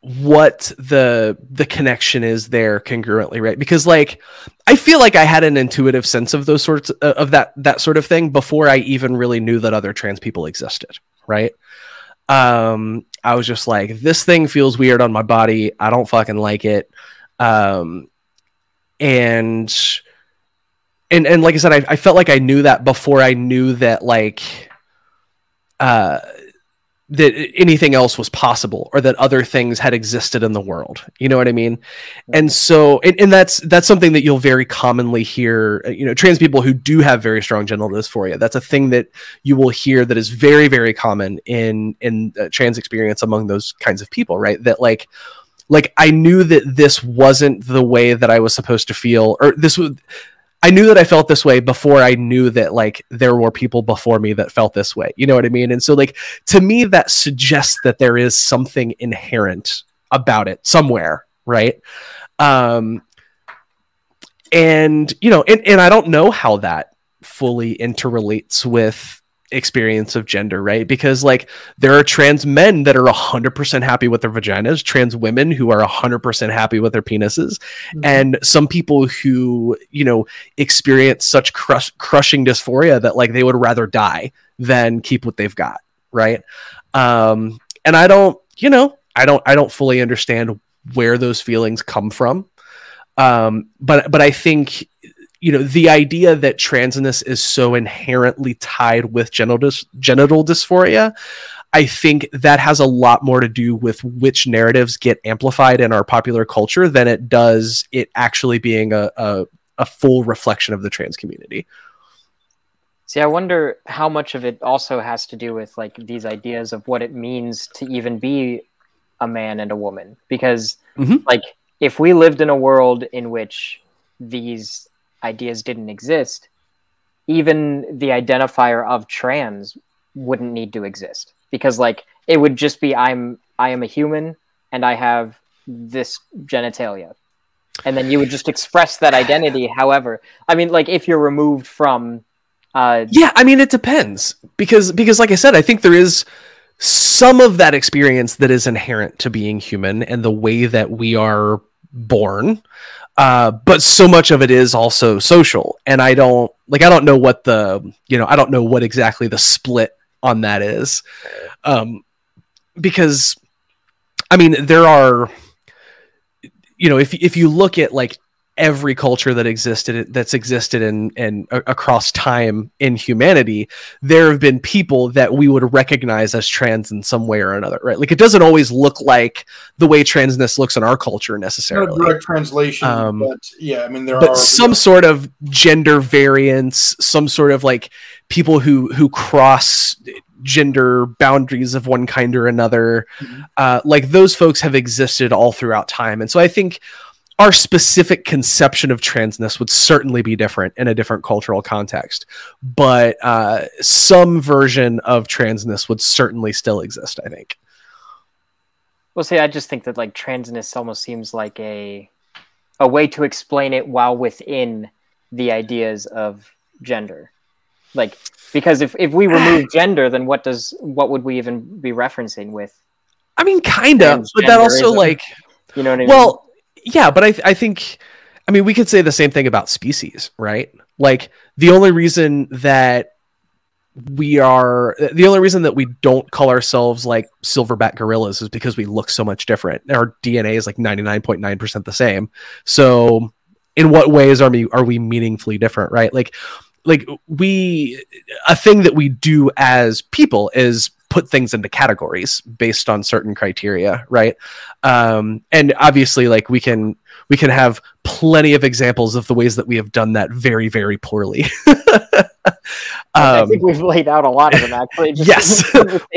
what the the connection is there congruently right? Because like i feel like i had an intuitive sense of those sorts uh, of that that sort of thing before i even really knew that other trans people existed right? Um i was just like this thing feels weird on my body. I don't fucking like it. Um and and and like i said i, I felt like i knew that before i knew that like uh that anything else was possible or that other things had existed in the world. You know what i mean? And so and, and, that's that's something that you'll very commonly hear uh, you know trans people who do have very strong genital dysphoria that's a thing that you will hear that is very very common in in trans experience among those kinds of people right? That like like i knew that this wasn't the way that i was supposed to feel or this was I knew that I felt this way before I knew that like there were people before me that felt this way. You know what I mean? And so like to me that suggests that there is something inherent about it somewhere, right? Um and you know, and, and I don't know how that fully interrelates with experience of gender, right? Because like there are trans men that are 100% happy with their vaginas, trans women who are 100% happy with their penises, mm-hmm. and some people who, you know, experience such crush- crushing dysphoria that like they would rather die than keep what they've got, right? Um and I don't, you know, I don't I don't fully understand where those feelings come from. Um but but I think you know the idea that transness is so inherently tied with genital dys- genital dysphoria i think that has a lot more to do with which narratives get amplified in our popular culture than it does it actually being a, a, a full reflection of the trans community see i wonder how much of it also has to do with like these ideas of what it means to even be a man and a woman because mm-hmm. like if we lived in a world in which these ideas didn't exist, even the identifier of trans wouldn't need to exist because like it would just be I'm I am a human and I have this genitalia. And then you would just express that identity. However, I mean, like if you're removed from, uh, yeah, I mean, it depends because because like I said, I think there is some of that experience that is inherent to being human and the way that we are born uh, but so much of it is also social and i don't like i don't know what the you know i don't know what exactly the split on that is. Um, because i mean there are you know if, if you look at like every culture that existed that's existed in and across time in humanity there have been people that we would recognize as trans in some way or another right? Like it doesn't always look like the way transness looks in our culture necessarily. Not a direct translation um, but yeah i mean there but are some sort of gender variance some sort of like people who who cross gender boundaries of one kind or another mm-hmm. uh, like those folks have existed all throughout time. And so i think our specific conception of transness would certainly be different in a different cultural context, but uh, some version of transness would certainly still exist. I think. Well, see, I just think that like transness almost seems like a a way to explain it while within the ideas of gender, like because if if we remove (sighs) gender, then what does what would we even be referencing with? I mean, kind of, but that also like you know what I mean. Well, yeah, but I I think I mean we could say the same thing about species, right? Like the only reason that we are the only reason that we don't call ourselves like silverback gorillas is because we look so much different. Our DNA is like 99.9% the same. So in what ways are we are we meaningfully different, right? Like like we a thing that we do as people is put things into categories based on certain criteria right? Um, and obviously like we can we can have plenty of examples of the ways that we have done that very very poorly. (laughs) Um, i think we've laid out a lot of them actually yes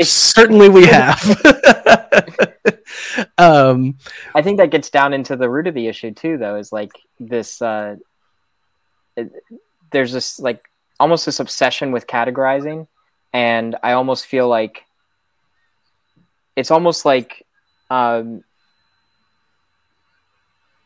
(laughs) certainly we (laughs) have. Um, i think that gets down into the root of the issue too though is like this uh, there's this like almost this obsession with categorizing and I almost feel like it's almost like um,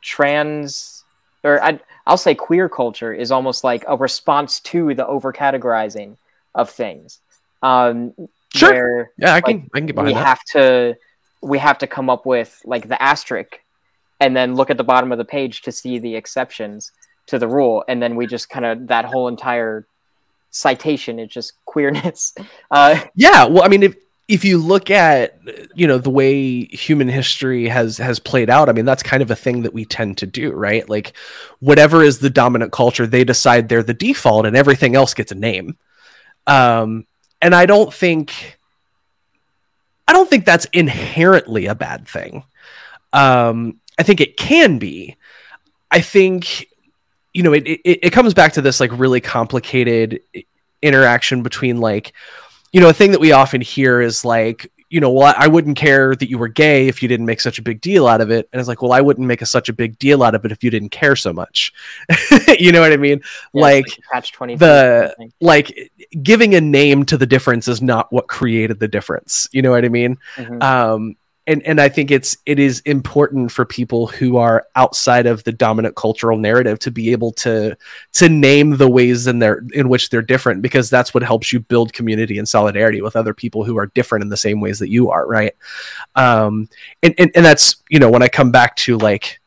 trans or I, I'll say queer culture is almost like a response to the over categorizing of things. Um, Sure. where, Yeah, I like, can I can get we behind that. have to we have to come up with like the asterisk and then look at the bottom of the page to see the exceptions to the rule and then we just kind of that whole entire citation is just queerness (laughs) uh Yeah, well, I mean, if if you look at you know the way human history has has played out, I mean, that's kind of a thing that we tend to do, right? Like, whatever is the dominant culture, they decide they're the default, and everything else gets a name. Um, and I don't think, I don't think that's inherently a bad thing. Um, I think it can be. I think, you know, it, it it comes back to this like really complicated interaction between like you know, a thing that we often hear is like, you know, well, I wouldn't care that you were gay if you didn't make such a big deal out of it. And it's like, well, I wouldn't make a, such a big deal out of it if you didn't care so much. (laughs) you know what I mean? yeah, like, catch 20 the- like giving a name to the difference is not what created the difference. You know what I mean? Mhm. um and and i think it's it is important for people who are outside of the dominant cultural narrative to be able to to name the ways in their in which they're different because that's what helps you build community and solidarity with other people who are different in the same ways that you are right? Um and and, and that's you know when i come back to like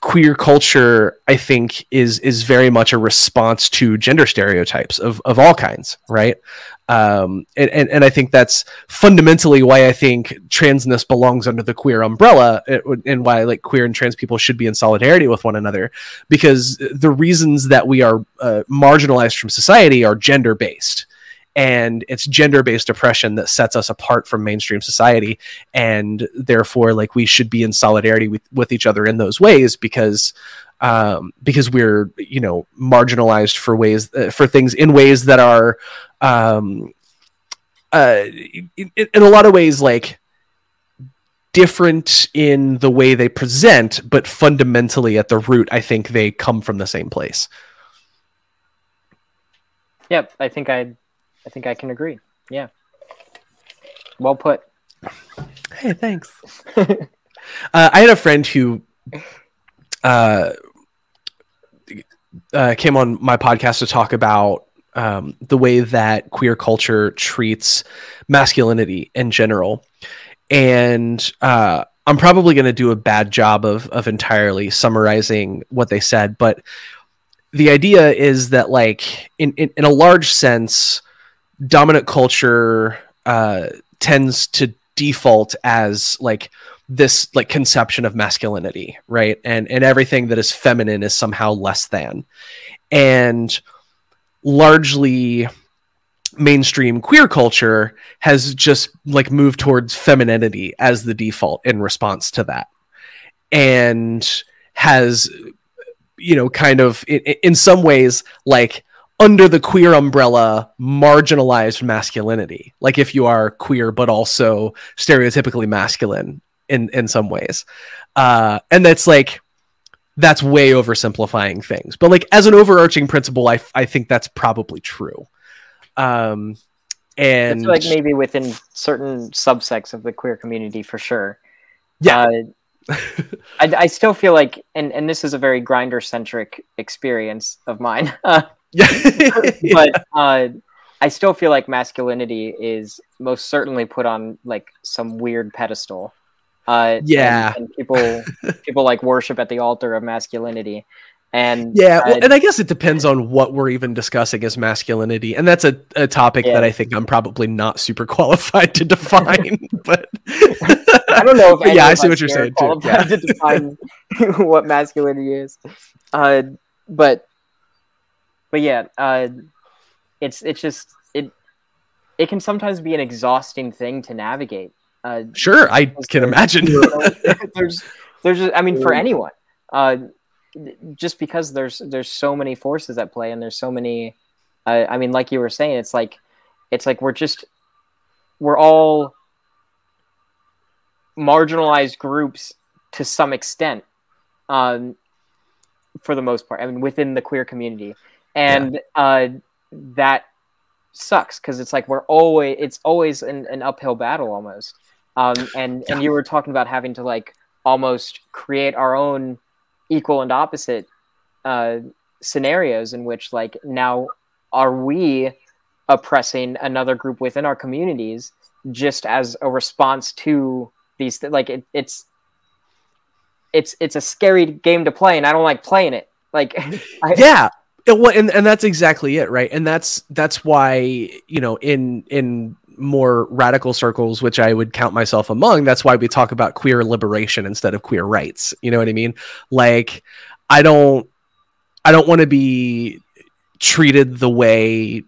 queer culture i think is is very much a response to gender stereotypes of of all kinds right um and and, and i think that's fundamentally why i think transness belongs under the queer umbrella uh, and why like queer and trans people should be in solidarity with one another because the reasons that we are uh, marginalized from society are gender based and it's gender based oppression that sets us apart from mainstream society and therefore like we should be in solidarity with, with each other in those ways because um, because we're you know marginalized for ways uh, for things in ways that are um, uh, in, in a lot of ways like different in the way they present but fundamentally at the root i think they come from the same place. Yep i think i i think i can agree. Yeah. Well put. Hey thanks. (laughs) Uh, i had a friend who uh, uh, came on my podcast to talk about um, the way that queer culture treats masculinity in general. And uh, I'm probably going to do a bad job of, of entirely summarizing what they said, but the idea is that, like, in, in, in a large sense, dominant culture uh, tends to default as like this like conception of masculinity right? And and everything that is feminine is somehow less than. And largely mainstream queer culture has just like moved towards femininity as the default in response to that. And has you know kind of in, in some ways like under the queer umbrella marginalized masculinity. Like if you are queer but also stereotypically masculine in in some ways. Uh and that's like that's way oversimplifying things. But like as an overarching principle i i think that's probably true. Um and it's like maybe within certain subsects of the queer community for sure. Yeah. Uh, (laughs) I, I still feel like and and this is a very Grindr centric experience of mine (laughs) uh, yeah (laughs) but uh, I still feel like masculinity is most certainly put on like some weird pedestal. Uh, Yeah. and, people (laughs) people like worship at the altar of masculinity, and Yeah, well, and I guess it depends on what we're even discussing as masculinity, and that's a, a topic Yeah. that I think I'm probably not super (laughs) qualified to define. (laughs) but I don't know if yeah, I see what you're saying too. Yeah. to define what masculinity is. Uh, but but yeah, uh, it's it's just it it can sometimes be an exhausting thing to navigate. Uh, Sure, I can imagine. (laughs) there's there's just, I mean for anyone uh just because there's there's so many forces at play and there's so many uh, I mean like you were saying it's like it's like we're just we're all marginalized groups to some extent um for the most part I mean within the queer community. And uh that sucks because it's like we're always it's always an, an uphill battle almost. Um and and you were talking about having to like almost create our own equal and opposite uh scenarios in which like now are we oppressing another group within our communities just as a response to these th- like it, it's it's it's a scary game to play and i don't like playing it. Like (laughs) I, yeah well, and, and that's exactly it right? And that's that's why you know in in more radical circles which i would count myself among that's why we talk about queer liberation instead of queer rights. You know what i mean? Like i don't i don't want to be treated the way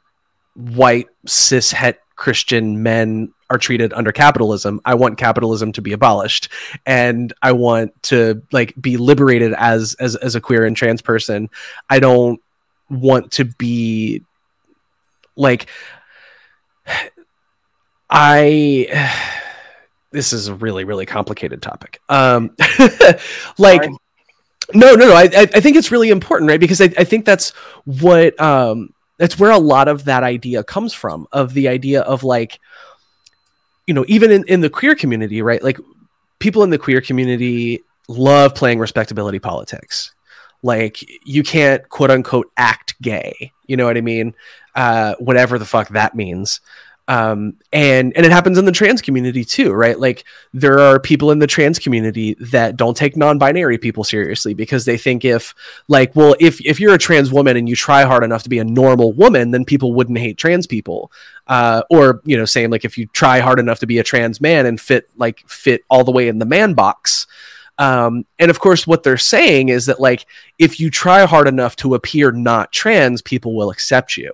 white cis het christian men are treated under capitalism. I want capitalism to be abolished and i want to like be liberated as as as a queer and trans person. I don't want to be like i (sighs) this is a really really complicated topic. Um (laughs) like Sorry. no no no I, I think it's really important right? Because I, I think that's what um that's where a lot of that idea comes from of the idea of like you know even in, in the queer community right? Like people in the queer community love playing respectability politics like you can't quote unquote act gay. You know what i mean? Uh whatever the fuck that means. Um and and it happens in the trans community too right? Like there are people in the trans community that don't take non-binary people seriously because they think if like well if if you're a trans woman and you try hard enough to be a normal woman then people wouldn't hate trans people. Uh, or you know saying like if you try hard enough to be a trans man and fit like fit all the way in the man box um, and of course what they're saying is that like if you try hard enough to appear not trans people will accept you.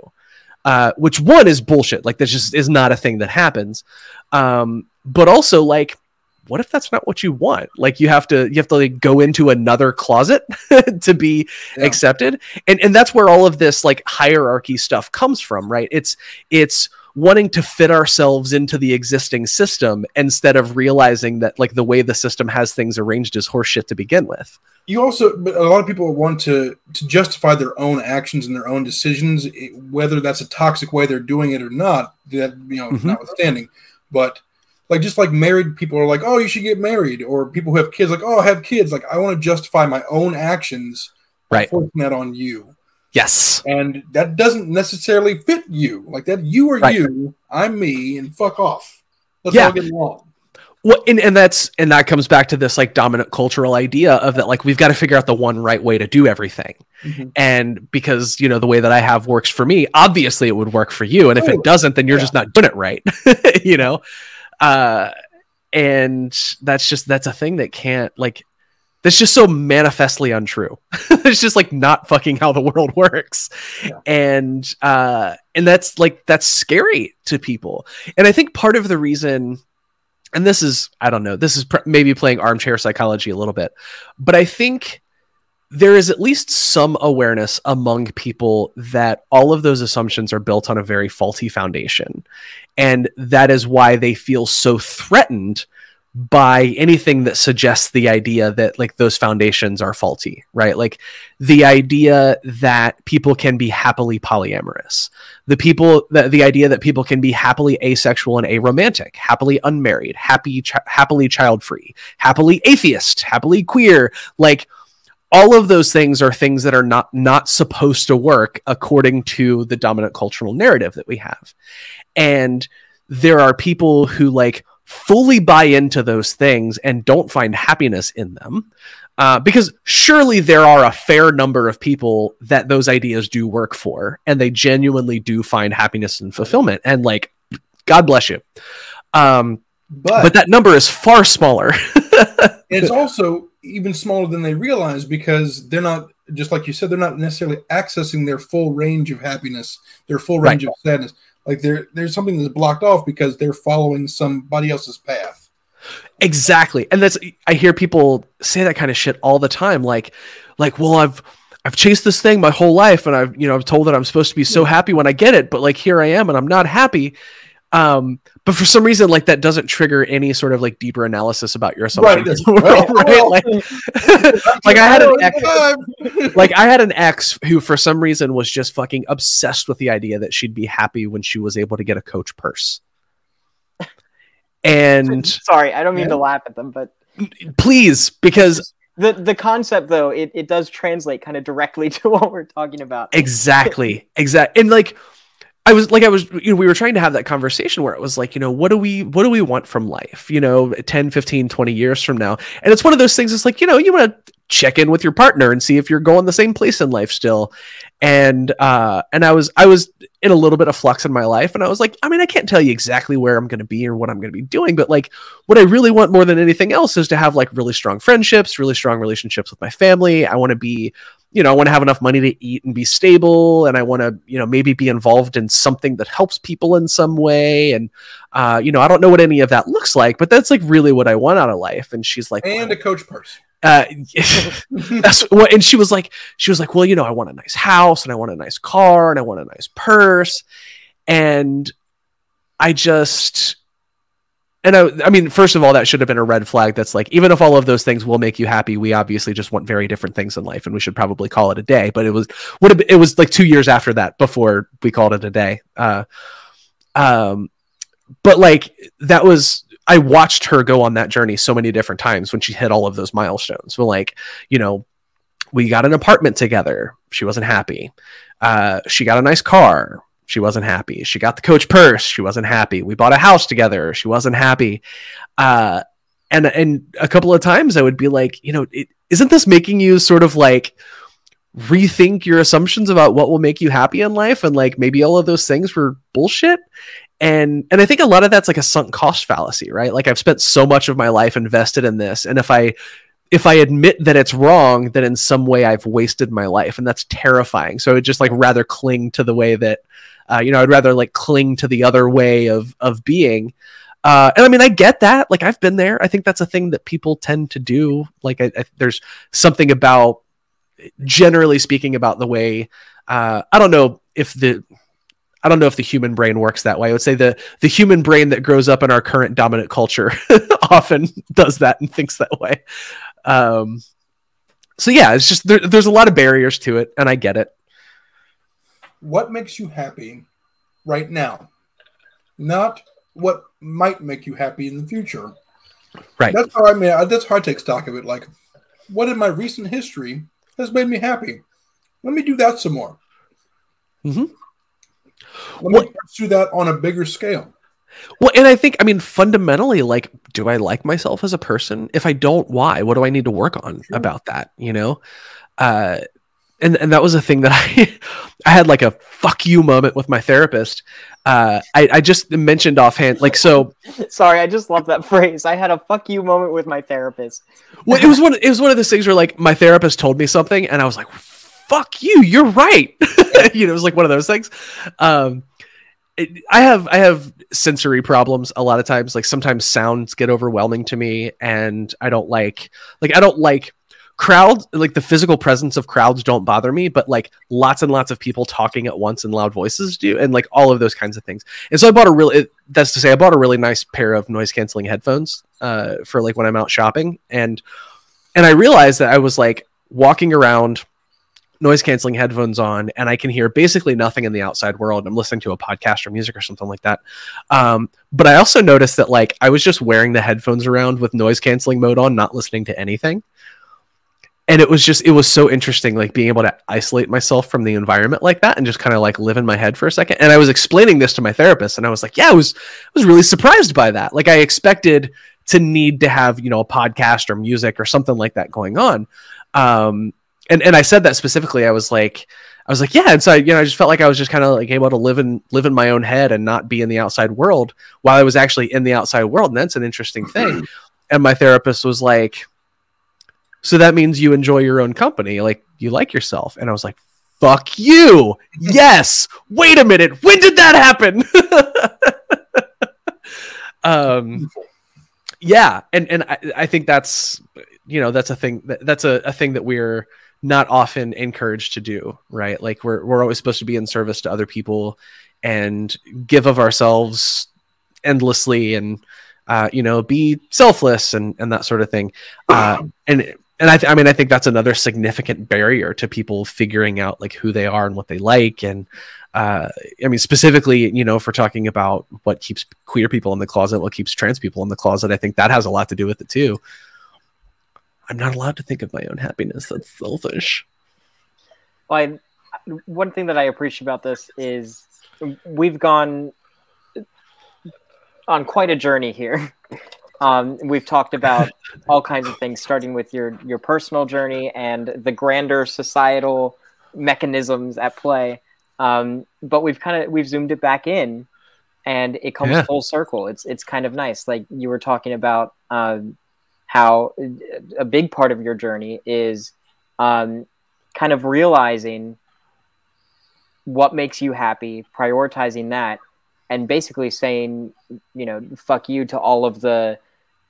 Uh, which one is bullshit. Like that just is not a thing that happens. Um, but also like what if that's not what you want? Like you have to you have to like go into another closet (laughs) to be Yeah. accepted. And and that's where all of this like hierarchy stuff comes from right? It's it's wanting to fit ourselves into the existing system instead of realizing that like the way the system has things arranged is horseshit to begin with you also but a lot of people want to to justify their own actions and their own decisions whether that's a toxic way they're doing it or not that you know Mhm. notwithstanding but like just like married people are like oh you should get married or people who have kids like oh I have kids like i want to justify my own actions Right. forcing that on you yes and that doesn't necessarily fit you like that you are Right. you i'm me and fuck off let's Yeah. all get along Well, and, and that's and that comes back to this like dominant cultural idea of that like we've got to figure out the one right way to do everything. Mhm. And because you know the way that I have works for me, obviously it would work for you. And if it doesn't, then you're Yeah. just not doing it right. (laughs) you know? Uh and that's just that's a thing that can't like that's just so manifestly untrue. (laughs) it's just like not fucking how the world (laughs) works. Yeah. And uh and that's like that's scary to people. And I think part of the reason and this is i don't know this is pr- maybe playing armchair psychology a little bit but i think there is at least some awareness among people that all of those assumptions are built on a very faulty foundation and that is why they feel so threatened by anything that suggests the idea that like those foundations are faulty right? Like the idea that people can be happily polyamorous the people the, the idea that people can be happily asexual and aromantic happily unmarried happy chi- happily child free happily atheist happily queer like all of those things are things that are not not supposed to work according to the dominant cultural narrative that we have. And there are people who like fully buy into those things and don't find happiness in them uh, because surely there are a fair number of people that those ideas do work for and they genuinely do find happiness and fulfillment. And like god bless you. Um, but, but that number is far smaller. (laughs) It's also even smaller than they realize because they're not just like you said they're not necessarily accessing their full range of happiness their full Right. range of sadness like there there's something that's blocked off because they're following somebody else's path. Exactly. And that's i hear people say that kind of shit all the time. Like like well i've i've chased this thing my whole life and i've you know i'm told that i'm supposed to be so happy when i get it but like here i am and i'm not happy. Um but for some reason like that doesn't trigger any sort of like deeper analysis about your assumptions Right. (laughs) right, like, (laughs) like i had an (laughs) ex ex like I had an ex who for some reason was just fucking obsessed with the idea that she'd be happy when she was able to get a coach purse. And Sorry, I don't mean Yeah. to laugh at them, but please, because the the concept though it, it does translate kind of directly to what we're talking about. exactly, exactly and like I was like, I was, you know, we were trying to have that conversation where it was like, you know, what do we, what do we want from life, you know, 10, 15, 20 years from now? And it's one of those things, it's like, you know, you want to check in with your partner and see if you're going the same place in life still. And, uh, and I was, I was in a little bit of flux in my life. And I was like, I mean, I can't tell you exactly where I'm going to be or what I'm going to be doing, but like, what I really want more than anything else is to have like really strong friendships, really strong relationships with my family. I want to be, you know, I want to have enough money to eat and be stable, and I want to, you know, maybe be involved in something that helps people in some way. And, uh, you know, I don't know what any of that looks like, but that's like really what I want out of life. And she's like, and a coach purse. Uh, (laughs) that's (laughs) what, and she was like, she was like, well, you know, I want a nice house and I want a nice car and I want a nice purse. And I just, and I, I mean, first of all, that should have been a red flag. That's like, even if all of those things will make you happy, we obviously just want very different things in life, and we should probably call it a day. But it was would have been, it was like two years after that before we called it a day. Uh, um, but like that was I watched her go on that journey so many different times when she hit all of those milestones. Well, like you know, we got an apartment together. She wasn't happy. Uh, she got a nice car she wasn't happy. She got the coach purse. She wasn't happy. We bought a house together. She wasn't happy. Uh, and and a couple of times I would be like, you know, is not this making you sort of like rethink your assumptions about what will make you happy in life and like maybe all of those things were bullshit? And and I think a lot of that's like a sunk cost fallacy, right? Like I've spent so much of my life invested in this, and if I if I admit that it's wrong, then in some way I've wasted my life, and that's terrifying. So I would just like rather cling to the way that uh, you know, I'd rather like cling to the other way of of being. Uh, and I mean, I get that. Like, I've been there. I think that's a thing that people tend to do. Like, I, I, there's something about, generally speaking, about the way. Uh, I don't know if the, I don't know if the human brain works that way. I would say the the human brain that grows up in our current dominant culture (laughs) often does that and thinks that way. Um, so yeah, it's just there, there's a lot of barriers to it, and I get it what makes you happy right now, not what might make you happy in the future. Right. That's how I mean. That's how I take stock of it. Like, what in my recent history has made me happy? Let me do that some more. Mm-hmm. Let me pursue that on a bigger scale. Well, and I think, I mean, fundamentally, like, do I like myself as a person? If I don't, why? What do I need to work on sure. about that? You know, uh, and and that was a thing that I (laughs) I had like a fuck you moment with my therapist. Uh, I, I just mentioned offhand, like so. (laughs) Sorry, I just love that phrase. I had a fuck you moment with my therapist. well, it was one. It was one of those things where like my therapist told me something, and I was like, "Fuck you, you're right." (laughs) you know, it was like one of those things. Um, it, I have I have sensory problems a lot of times. Like sometimes sounds get overwhelming to me, and I don't like like I don't like crowds like the physical presence of crowds don't bother me but like lots and lots of people talking at once and loud voices do and like all of those kinds of things. And so i bought a really that's to say i bought a really nice pair of noise canceling headphones uh, for like when i'm out shopping and and i realized that i was like walking around noise canceling headphones on and i can hear basically nothing in the outside world. I'm listening to a podcast or music or something like that. Um, but i also noticed that like i was just wearing the headphones around with noise canceling mode on not listening to anything and it was just it was so interesting like being able to isolate myself from the environment like that and just kind of like live in my head for a second. And i was explaining this to my therapist and i was like yeah i was i was really surprised by that. Like i expected to need to have you know a podcast or music or something like that going on. Um and and i said that specifically i was like i was like yeah. And so I, you know i just felt like i was just kind of like able to live in live in my own head and not be in the outside world while i was actually in the outside world. And that's an interesting thing. (clears throat) And my therapist was like so that means you enjoy your own company, like you like yourself. And I was like, fuck you. (laughs) Yes. Wait a minute. When did that happen? (laughs) um, yeah. And, and I, I, think that's, you know, that's a thing that, that's a, a thing that we're not often encouraged to do, right? Like we're, we're always supposed to be in service to other people and give of ourselves endlessly and, uh, you know, be selfless and, and that sort of thing. Uh, and and I, th- I mean, I think that's another significant barrier to people figuring out like who they are and what they like. And uh, I mean, specifically, you know, if we're talking about what keeps queer people in the closet, what keeps trans people in the closet, I think that has a lot to do with it too. I'm not allowed to think of my own happiness. That's selfish. Well, I, one thing that I appreciate about this is we've gone on quite a journey here. (laughs) Um, we've talked about all kinds of things, starting with your your personal journey and the grander societal mechanisms at play. Um, but we've kind of we've zoomed it back in, and it comes Yeah. full circle. It's it's kind of nice. Like you were talking about um, how a big part of your journey is um, kind of realizing what makes you happy, prioritizing that, and basically saying, you know, fuck you to all of the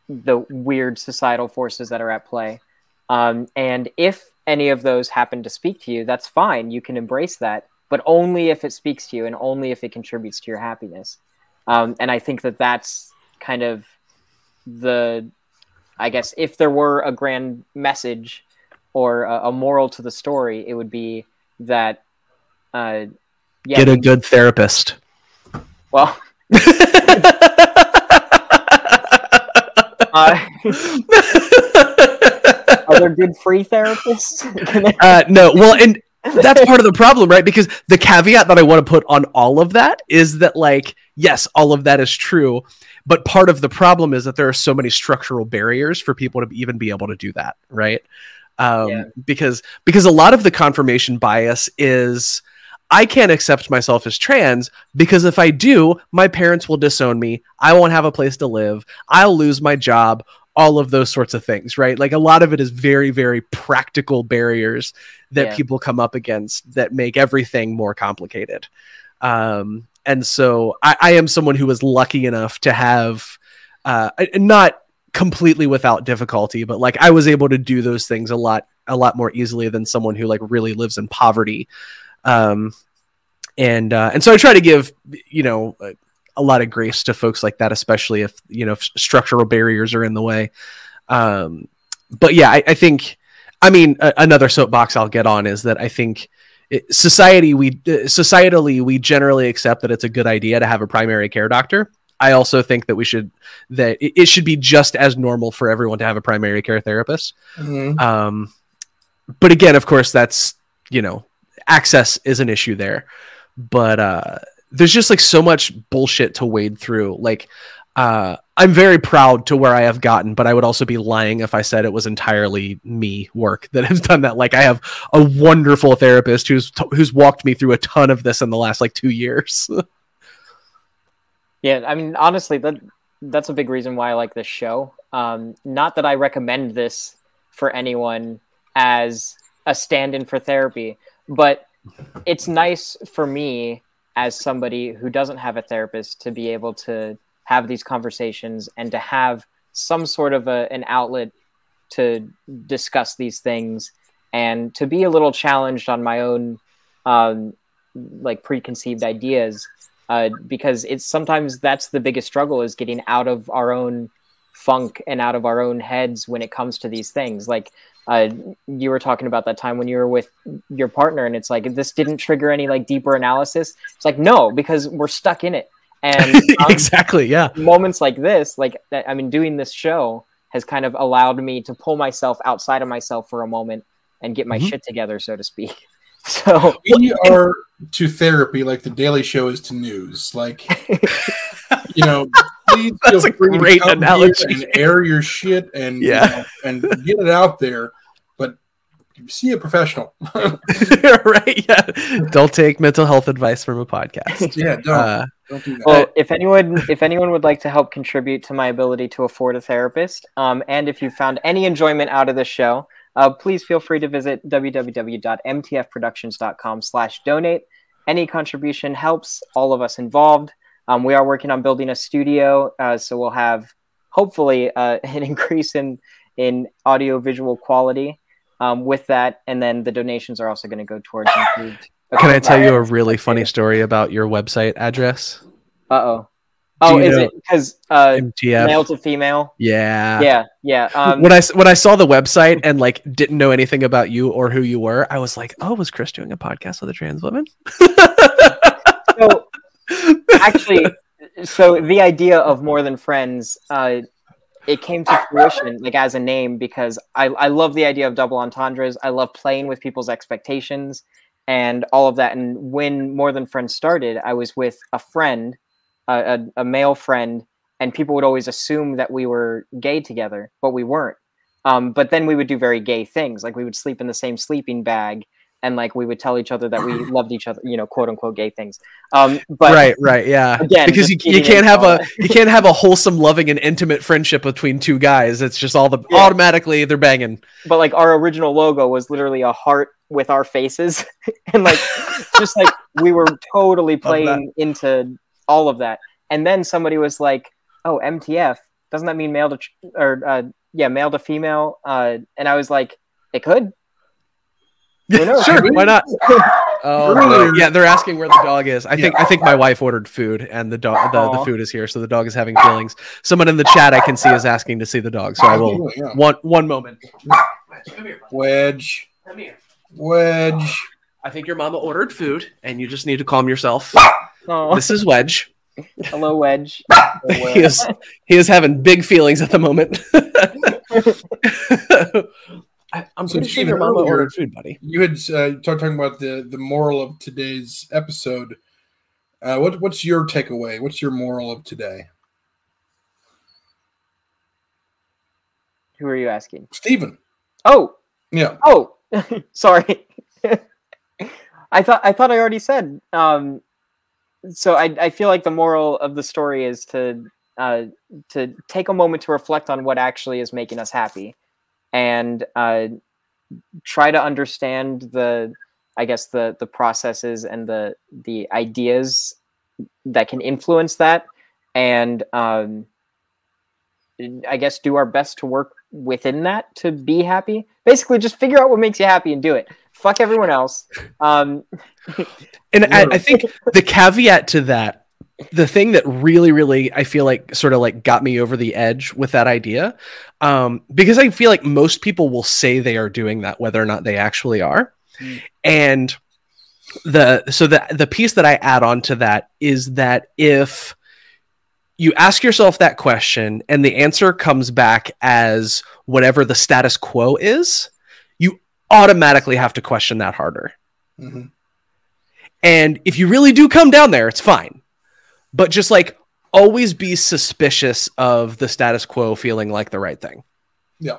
the weird societal forces that are at play. Um, and if any of those happen to speak to you, that's fine. You can embrace that, but only if it speaks to you and only if it contributes to your happiness. Um, and I think that that's kind of the, I guess, if there were a grand message or a, a moral to the story, it would be that, uh, yeah, Get a good therapist. well, (laughs) uh, (laughs) are there good free therapists? (laughs) Uh, no, well, and that's part of the problem, right? Because the caveat that I want to put on all of that is that, like, yes, all of that is true, but part of the problem is that there are so many structural barriers for people to even be able to do that, right? Um, Yeah. Because because a lot of the confirmation bias is. I can't accept myself as trans because if I do, my parents will disown me. I won't have a place to live. I'll lose my job. All of those sorts of things, right? Like a lot of it is very, very practical barriers that Yeah. people come up against that make everything more complicated. Um, and so I, I am someone who was lucky enough to have uh, not completely without difficulty, but like I was able to do those things a lot, a lot more easily than someone who like really lives in poverty. Um, and uh, and so I try to give you know a, a lot of grace to folks like that, especially if you know if structural barriers are in the way. Um, but yeah, I, I think I mean a, another soapbox I'll get on is that I think it, society we uh, societally we generally accept that it's a good idea to have a primary care doctor. I also think that we should that it, it should be just as normal for everyone to have a primary care therapist. Mhm. Um, but again, of course, that's you know, access is an issue there. But uh, there's just like so much bullshit to wade through. Like, uh, I'm very proud to where I have gotten, but I would also be lying if I said it was entirely me work that has done that. Like, I have a wonderful therapist who's who's walked me through a ton of this in the last like two years. (laughs) Yeah, I mean, honestly, that that's a big reason why I like this show. Um, not that I recommend this for anyone as a stand-in for therapy, but it's nice for me as somebody who doesn't have a therapist to be able to have these conversations and to have some sort of a, an outlet to discuss these things and to be a little challenged on my own um, like preconceived ideas uh, because it's sometimes that's the biggest struggle is getting out of our own funk and out of our own heads when it comes to these things like uh, you were talking about that time when you were with your partner and it's like this didn't trigger any like deeper analysis it's like no because we're stuck in it and (laughs) um, exactly. Yeah. moments like this like that i mean doing this show has kind of allowed me to pull myself outside of myself for a moment and get my Mhm. shit together so to speak (laughs) so We are to therapy like the Daily Show is to news. Like, (laughs) you know, please (laughs) That's a free great to analogy. and air your shit and you Yeah. know, and get it out there. But see a professional. (laughs) (laughs) right. Yeah. Don't take mental health advice from a podcast. yeah, don't Uh, don't do that. Well, if anyone if anyone would like to help contribute to my ability to afford a therapist, um, and if you found any enjoyment out of this show, uh, please feel free to visit www.mtfproductions.com slash donate. Any contribution helps all of us involved. Um, we are working on building a studio, uh, so we'll have hopefully uh, (laughs) an increase in in audio visual quality um, with that, and then the donations are also going to go towards (coughs) improved. can I tell you a really funny story about your website address? Uh oh. Oh, is it because uh, MTF. male to female? yeah. yeah, yeah. Um, when I s- when I saw the website and like didn't know anything about you or who you were, I was like, "Oh, was Chris doing a podcast with a trans woman?" (laughs) so actually, so the idea of more than friends, uh, it came to fruition like as a name because I I love the idea of double entendres. I love playing with people's expectations, and all of that. And when More Than Friends started, I was with a friend, a, a, a male friend, and people would always assume that we were gay together, but we weren't. Um, but then we would do very gay things, like we would sleep in the same sleeping bag, and like we would tell each other that we (laughs) loved each other, you know, quote unquote gay things. Um, but right, right, yeah. Again, because you, you can't have a you can't have a wholesome, loving, and intimate friendship between two guys. It's just all the Yeah. automatically they're banging. but like our original logo was literally a heart with our faces (laughs) and like just like we were totally playing into all of that and then somebody was like oh mtf doesn't that mean male to tr- or uh, yeah male to female uh, and i was like it could Who knows? (laughs) sure, why not? (laughs) Oh, Earlier- boy. yeah, they're asking where the dog is. I think I think my wife ordered food, and the dog the, the food is here, so the dog is having feelings. Someone in the chat I can see is asking to see the dog, so I will Yeah. one one moment. Wedge, Come here. wedge. I think your mama ordered food, and you just need to calm yourself. oh This is Wedge. hello wedge (laughs) he is he is having big feelings at the moment. I, I'm So, pretty sure your mama earlier- ordered food, buddy. You had uh, talked talking about the the moral of today's episode. Uh, what what's your takeaway? What's your moral of today, who are you asking Stephen? oh Yeah, oh (laughs) sorry (laughs) i thought i thought i already said um so i i feel like the moral of the story is to uh to take a moment to reflect on what actually is making us happy and uh try to understand the i guess the the processes and the the ideas that can influence that and um i guess do our best to work within that to be happy. Basically just figure out what makes you happy and do it. Fuck everyone else. Um And I, I (laughs) think the caveat to that, the thing that really, really, I feel like sort of like got me over the edge with that idea, um, because I feel like most people will say they are doing that, whether or not they actually are. Mm. And the so the the piece that I add on to that is that if you ask yourself that question and the answer comes back as whatever the status quo is, you automatically have to question that harder. Mhm. And if you really do come down there, it's fine. But just like always be suspicious of the status quo feeling like the right thing. Yeah,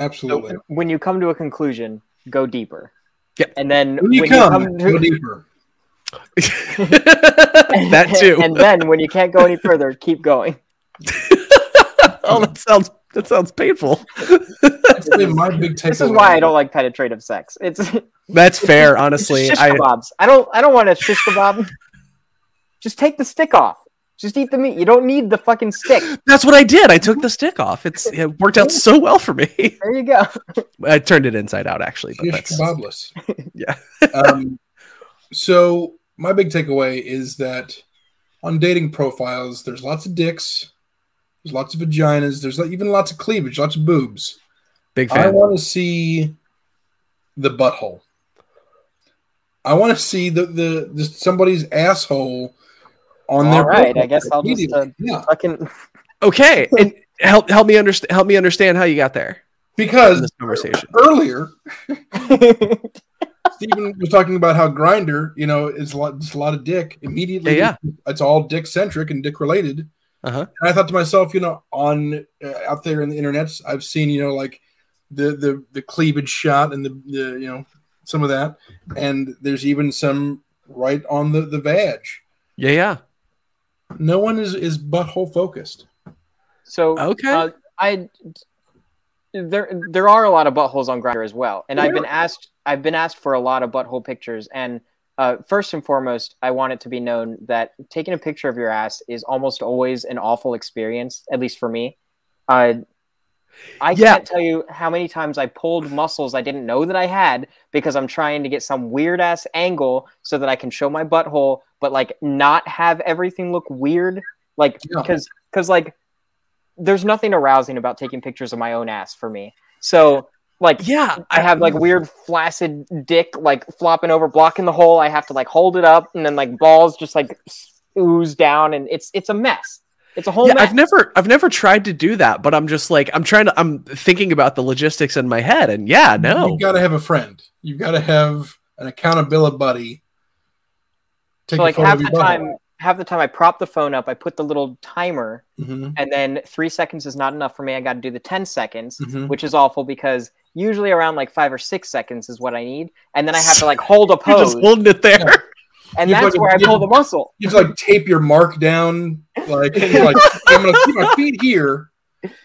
absolutely. when you come to a conclusion go deeper Yep. and then When you come, to go deeper. (laughs) that too. (laughs) and then when you can't go any further keep going (laughs) oh, that sounds that sounds painful. That's been my big takeaway. this is why i don't like penetrative sex it's That's fair, honestly. It's I. I don't. I don't want a shish kebab. Just take the stick off. Just eat the meat. You don't need the fucking stick. (gasps) that's what I did. I took the stick off. It's (laughs) it worked out so well for me. (laughs) There you go. (laughs) I turned it inside out actually, but Shish that's kebabless. yeah. um, so my big takeaway is that on dating profiles, there's lots of dicks, there's lots of vaginas, there's even lots of cleavage, lots of boobs. Big I want to see the butthole. I want to see the the just somebody's asshole on their. All right, I guess I'll just, uh, yeah, Fucking. Okay, (laughs) and help help me understand help me understand how you got there because this conversation. earlier (laughs) Stephen was talking about how Grindr, you know, is a lot, just a lot of dick. Immediately, Yeah, it's all dick centric and dick related. Uh-huh. And I thought to myself, you know, on uh, out there in the internets, I've seen, you know, like the the the cleavage shot and the, the you know some of that, and there's even some right on the the vag. Yeah, yeah. No one is is butthole focused. So Okay. uh, I there there are a lot of buttholes on Grindr as well, and I've been asked I've been asked for a lot of butthole pictures. And uh, first and foremost, I want it to be known that taking a picture of your ass is almost always an awful experience, at least for me. Uh, I Yeah. can't tell you how many times I pulled muscles I didn't know that I had because I'm trying to get some weird ass angle so that I can show my butthole, but like not have everything look weird. Like Yeah. because because like there's nothing arousing about taking pictures of my own ass for me. So like Yeah, I have like weird flaccid dick like flopping over, blocking the hole. I have to like hold it up, and then like balls just like ooze down, and it's it's a mess. It's a whole yeah, mess. I've never I've never tried to do that, but I'm just like I'm trying to I'm thinking about the logistics in my head and yeah, no. You've got to have a friend. You've got to have an accountability buddy. Take So a like photo half of your the butthole. time, half the time I prop the phone up, I put the little timer, Mhm, and then three seconds is not enough for me. I got to do the ten seconds, mhm. which is awful because usually around like five or six seconds is what I need, and then I have to (laughs) like hold a You're just pose, holding it there. And You've that's like- where I pull the muscle. You just like tape your mark down, like, and you're like (laughs) I'm gonna keep my feet here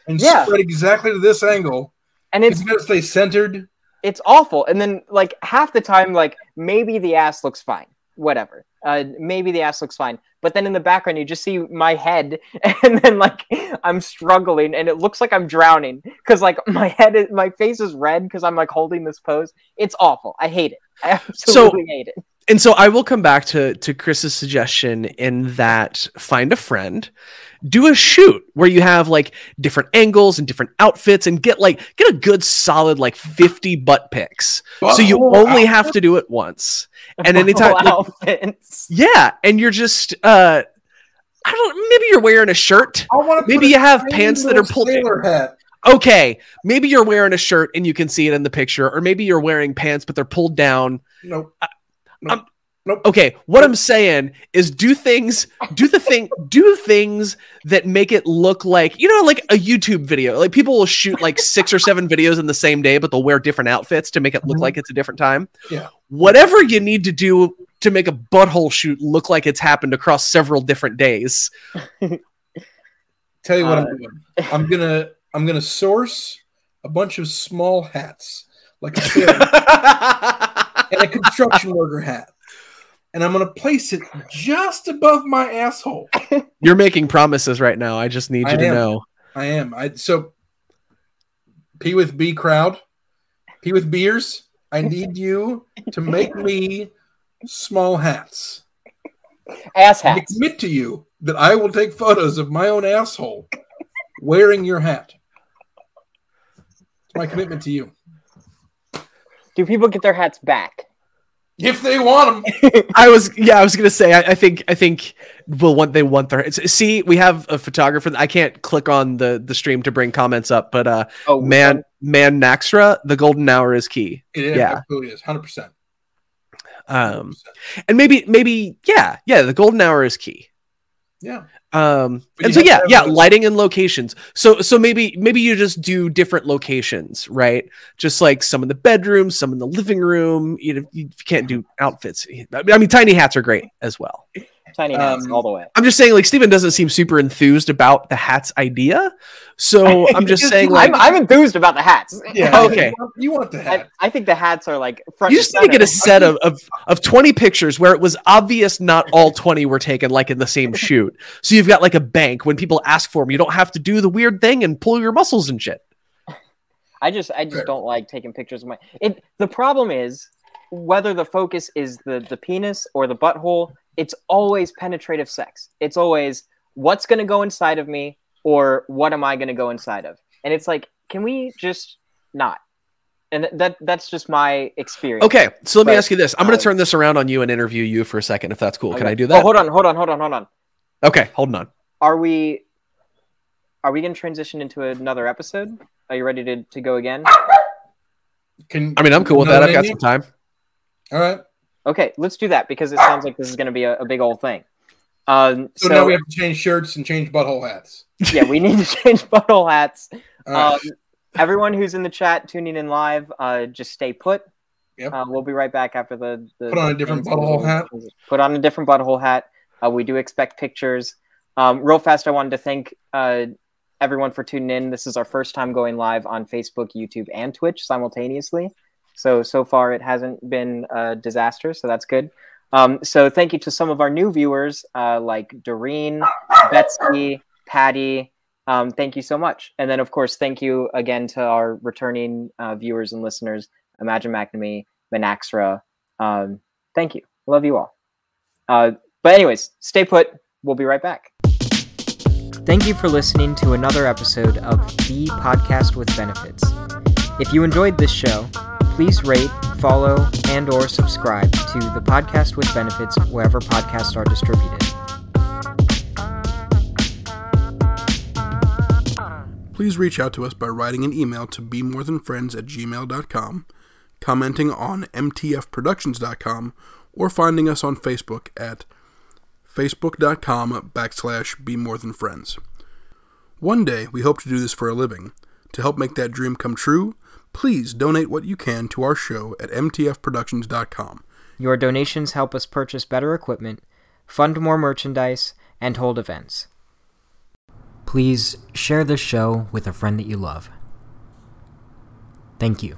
and Yeah. spread exactly to this angle. And It's it's gonna stay centered. it's awful. And then like half the time, like maybe the ass looks fine, whatever. Uh, maybe the ass looks fine, but then in the background you just see my head, (laughs) and then like I'm struggling, and it looks like I'm drowning because like my head, is, my face is red because I'm like holding this pose. It's awful. I hate it. I (laughs) absolutely hate it. And so I will come back to to Chris's suggestion in that find a friend, do a shoot where you have like different angles and different outfits and get like get a good solid like 50 butt pics. So you only out. have to do it once. And (laughs) anytime like, yeah, and you're just uh I don't maybe you're wearing a shirt. I wanna Maybe put you have pants that are pulled hat. Okay, maybe you're wearing a shirt and you can see it in the picture or maybe you're wearing pants but they're pulled down Nope. I- Nope. Nope. Okay, what I'm saying is do things, do the thing, do things that make it look like, you know, like a YouTube video. Like people will shoot like six or seven videos in the same day, but they'll wear different outfits to make it look Mhm. like it's a different time. Yeah. Whatever you need to do to make a butthole shoot look like it's happened across several different days. Tell you what Uh, I'm doing. I'm gonna I'm gonna source a bunch of small hats, like a (laughs) sailor and a construction worker hat, and I'm gonna place it just above my asshole. You're making promises right now. I just need I you to am. know. I am. I so P with B crowd, P with beers. I need you to make me small hats. Ass I hats. commit to you that I will take photos of my own asshole wearing your hat. It's my commitment to you. Do people get their hats back? If they want them. (laughs) I was yeah, I was gonna say I, I think I think will want they want their it's, see we have a photographer I can't click on the the stream to bring comments up but uh Oh man man Naxra the golden hour is key It Yeah. absolutely is. 100%. um and maybe maybe yeah yeah the golden hour is key Yeah. Um But and so yeah yeah a- lighting and locations. So so maybe maybe you just do different locations right? Just like some in the bedroom some in the living room you know you can't do outfits. I mean tiny hats are great as well Tiny hats Um, all the way. I'm just saying, like Steven doesn't seem super enthused about the hats idea. So (laughs) I'm just saying, like, I'm, I'm enthused about the hats. Yeah. (laughs) Okay. You want, you want the I, hat. I think the hats are like front you and just need to get a set of, of of 20 pictures where it was obvious not all 20 were taken like in the same (laughs) shoot. So you've got like a bank. When people ask for them, you don't have to do the weird thing and pull your muscles and shit. I just I just Fair. don't like taking pictures of my it the problem is whether the focus is the the penis or the butthole, it's always penetrative sex. It's always what's going to go inside of me or what am I going to go inside of? And it's like can we just not? And th- that that's just my experience. Okay, so let me ask you this. I'm going uh, to turn this around on you and interview you for a second, if that's cool. Can I do that? Oh, that? hold on, hold on, hold on, hold on. Okay, holding on. Are we are we going to transition into another episode? Are you ready to, to go again? Can I mean, I'm cool with that. I've got some time. All right. Okay, let's do that because it sounds like this is going to be a, a big old thing. Um, So, so, now we have to change shirts and change butthole hats. (laughs) yeah, we need to change butthole hats. Right. Um, everyone who's in the chat tuning in live, uh, just stay put. Yep. Uh, we'll be right back after the, the Put on a different butthole hat. Put on a different butthole hat. Uh, we do expect pictures. Um, real fast, I wanted to thank uh, everyone for tuning in. This is our first time going live on Facebook, YouTube, and Twitch simultaneously. So so far, it hasn't been a disaster. So that's good. Um, so thank you to some of our new viewers uh, like Doreen, Betsy, Patty. Um, thank you so much. And then, of course, thank you again to our returning uh, viewers and listeners, Imagine McNamee, Manaxra. Um, thank you. Love you all. Uh, but, anyways, stay put. We'll be right back. Thank you for listening to another episode of The Podcast with Benefits. If you enjoyed this show, please rate, follow, and or subscribe to The Podcast with Benefits wherever podcasts are distributed. Please reach out to us by writing an email to be more than friends at gmail.com. commenting on mtfproductions.com, or finding us on Facebook at facebook.com backslash be more than friends. One day, we hope to do this for a living. To help make that dream come true, please donate what you can to our show at mtfproductions.com. Your donations help us purchase better equipment, fund more merchandise, and hold events. Please share this show with a friend that you love. Thank you.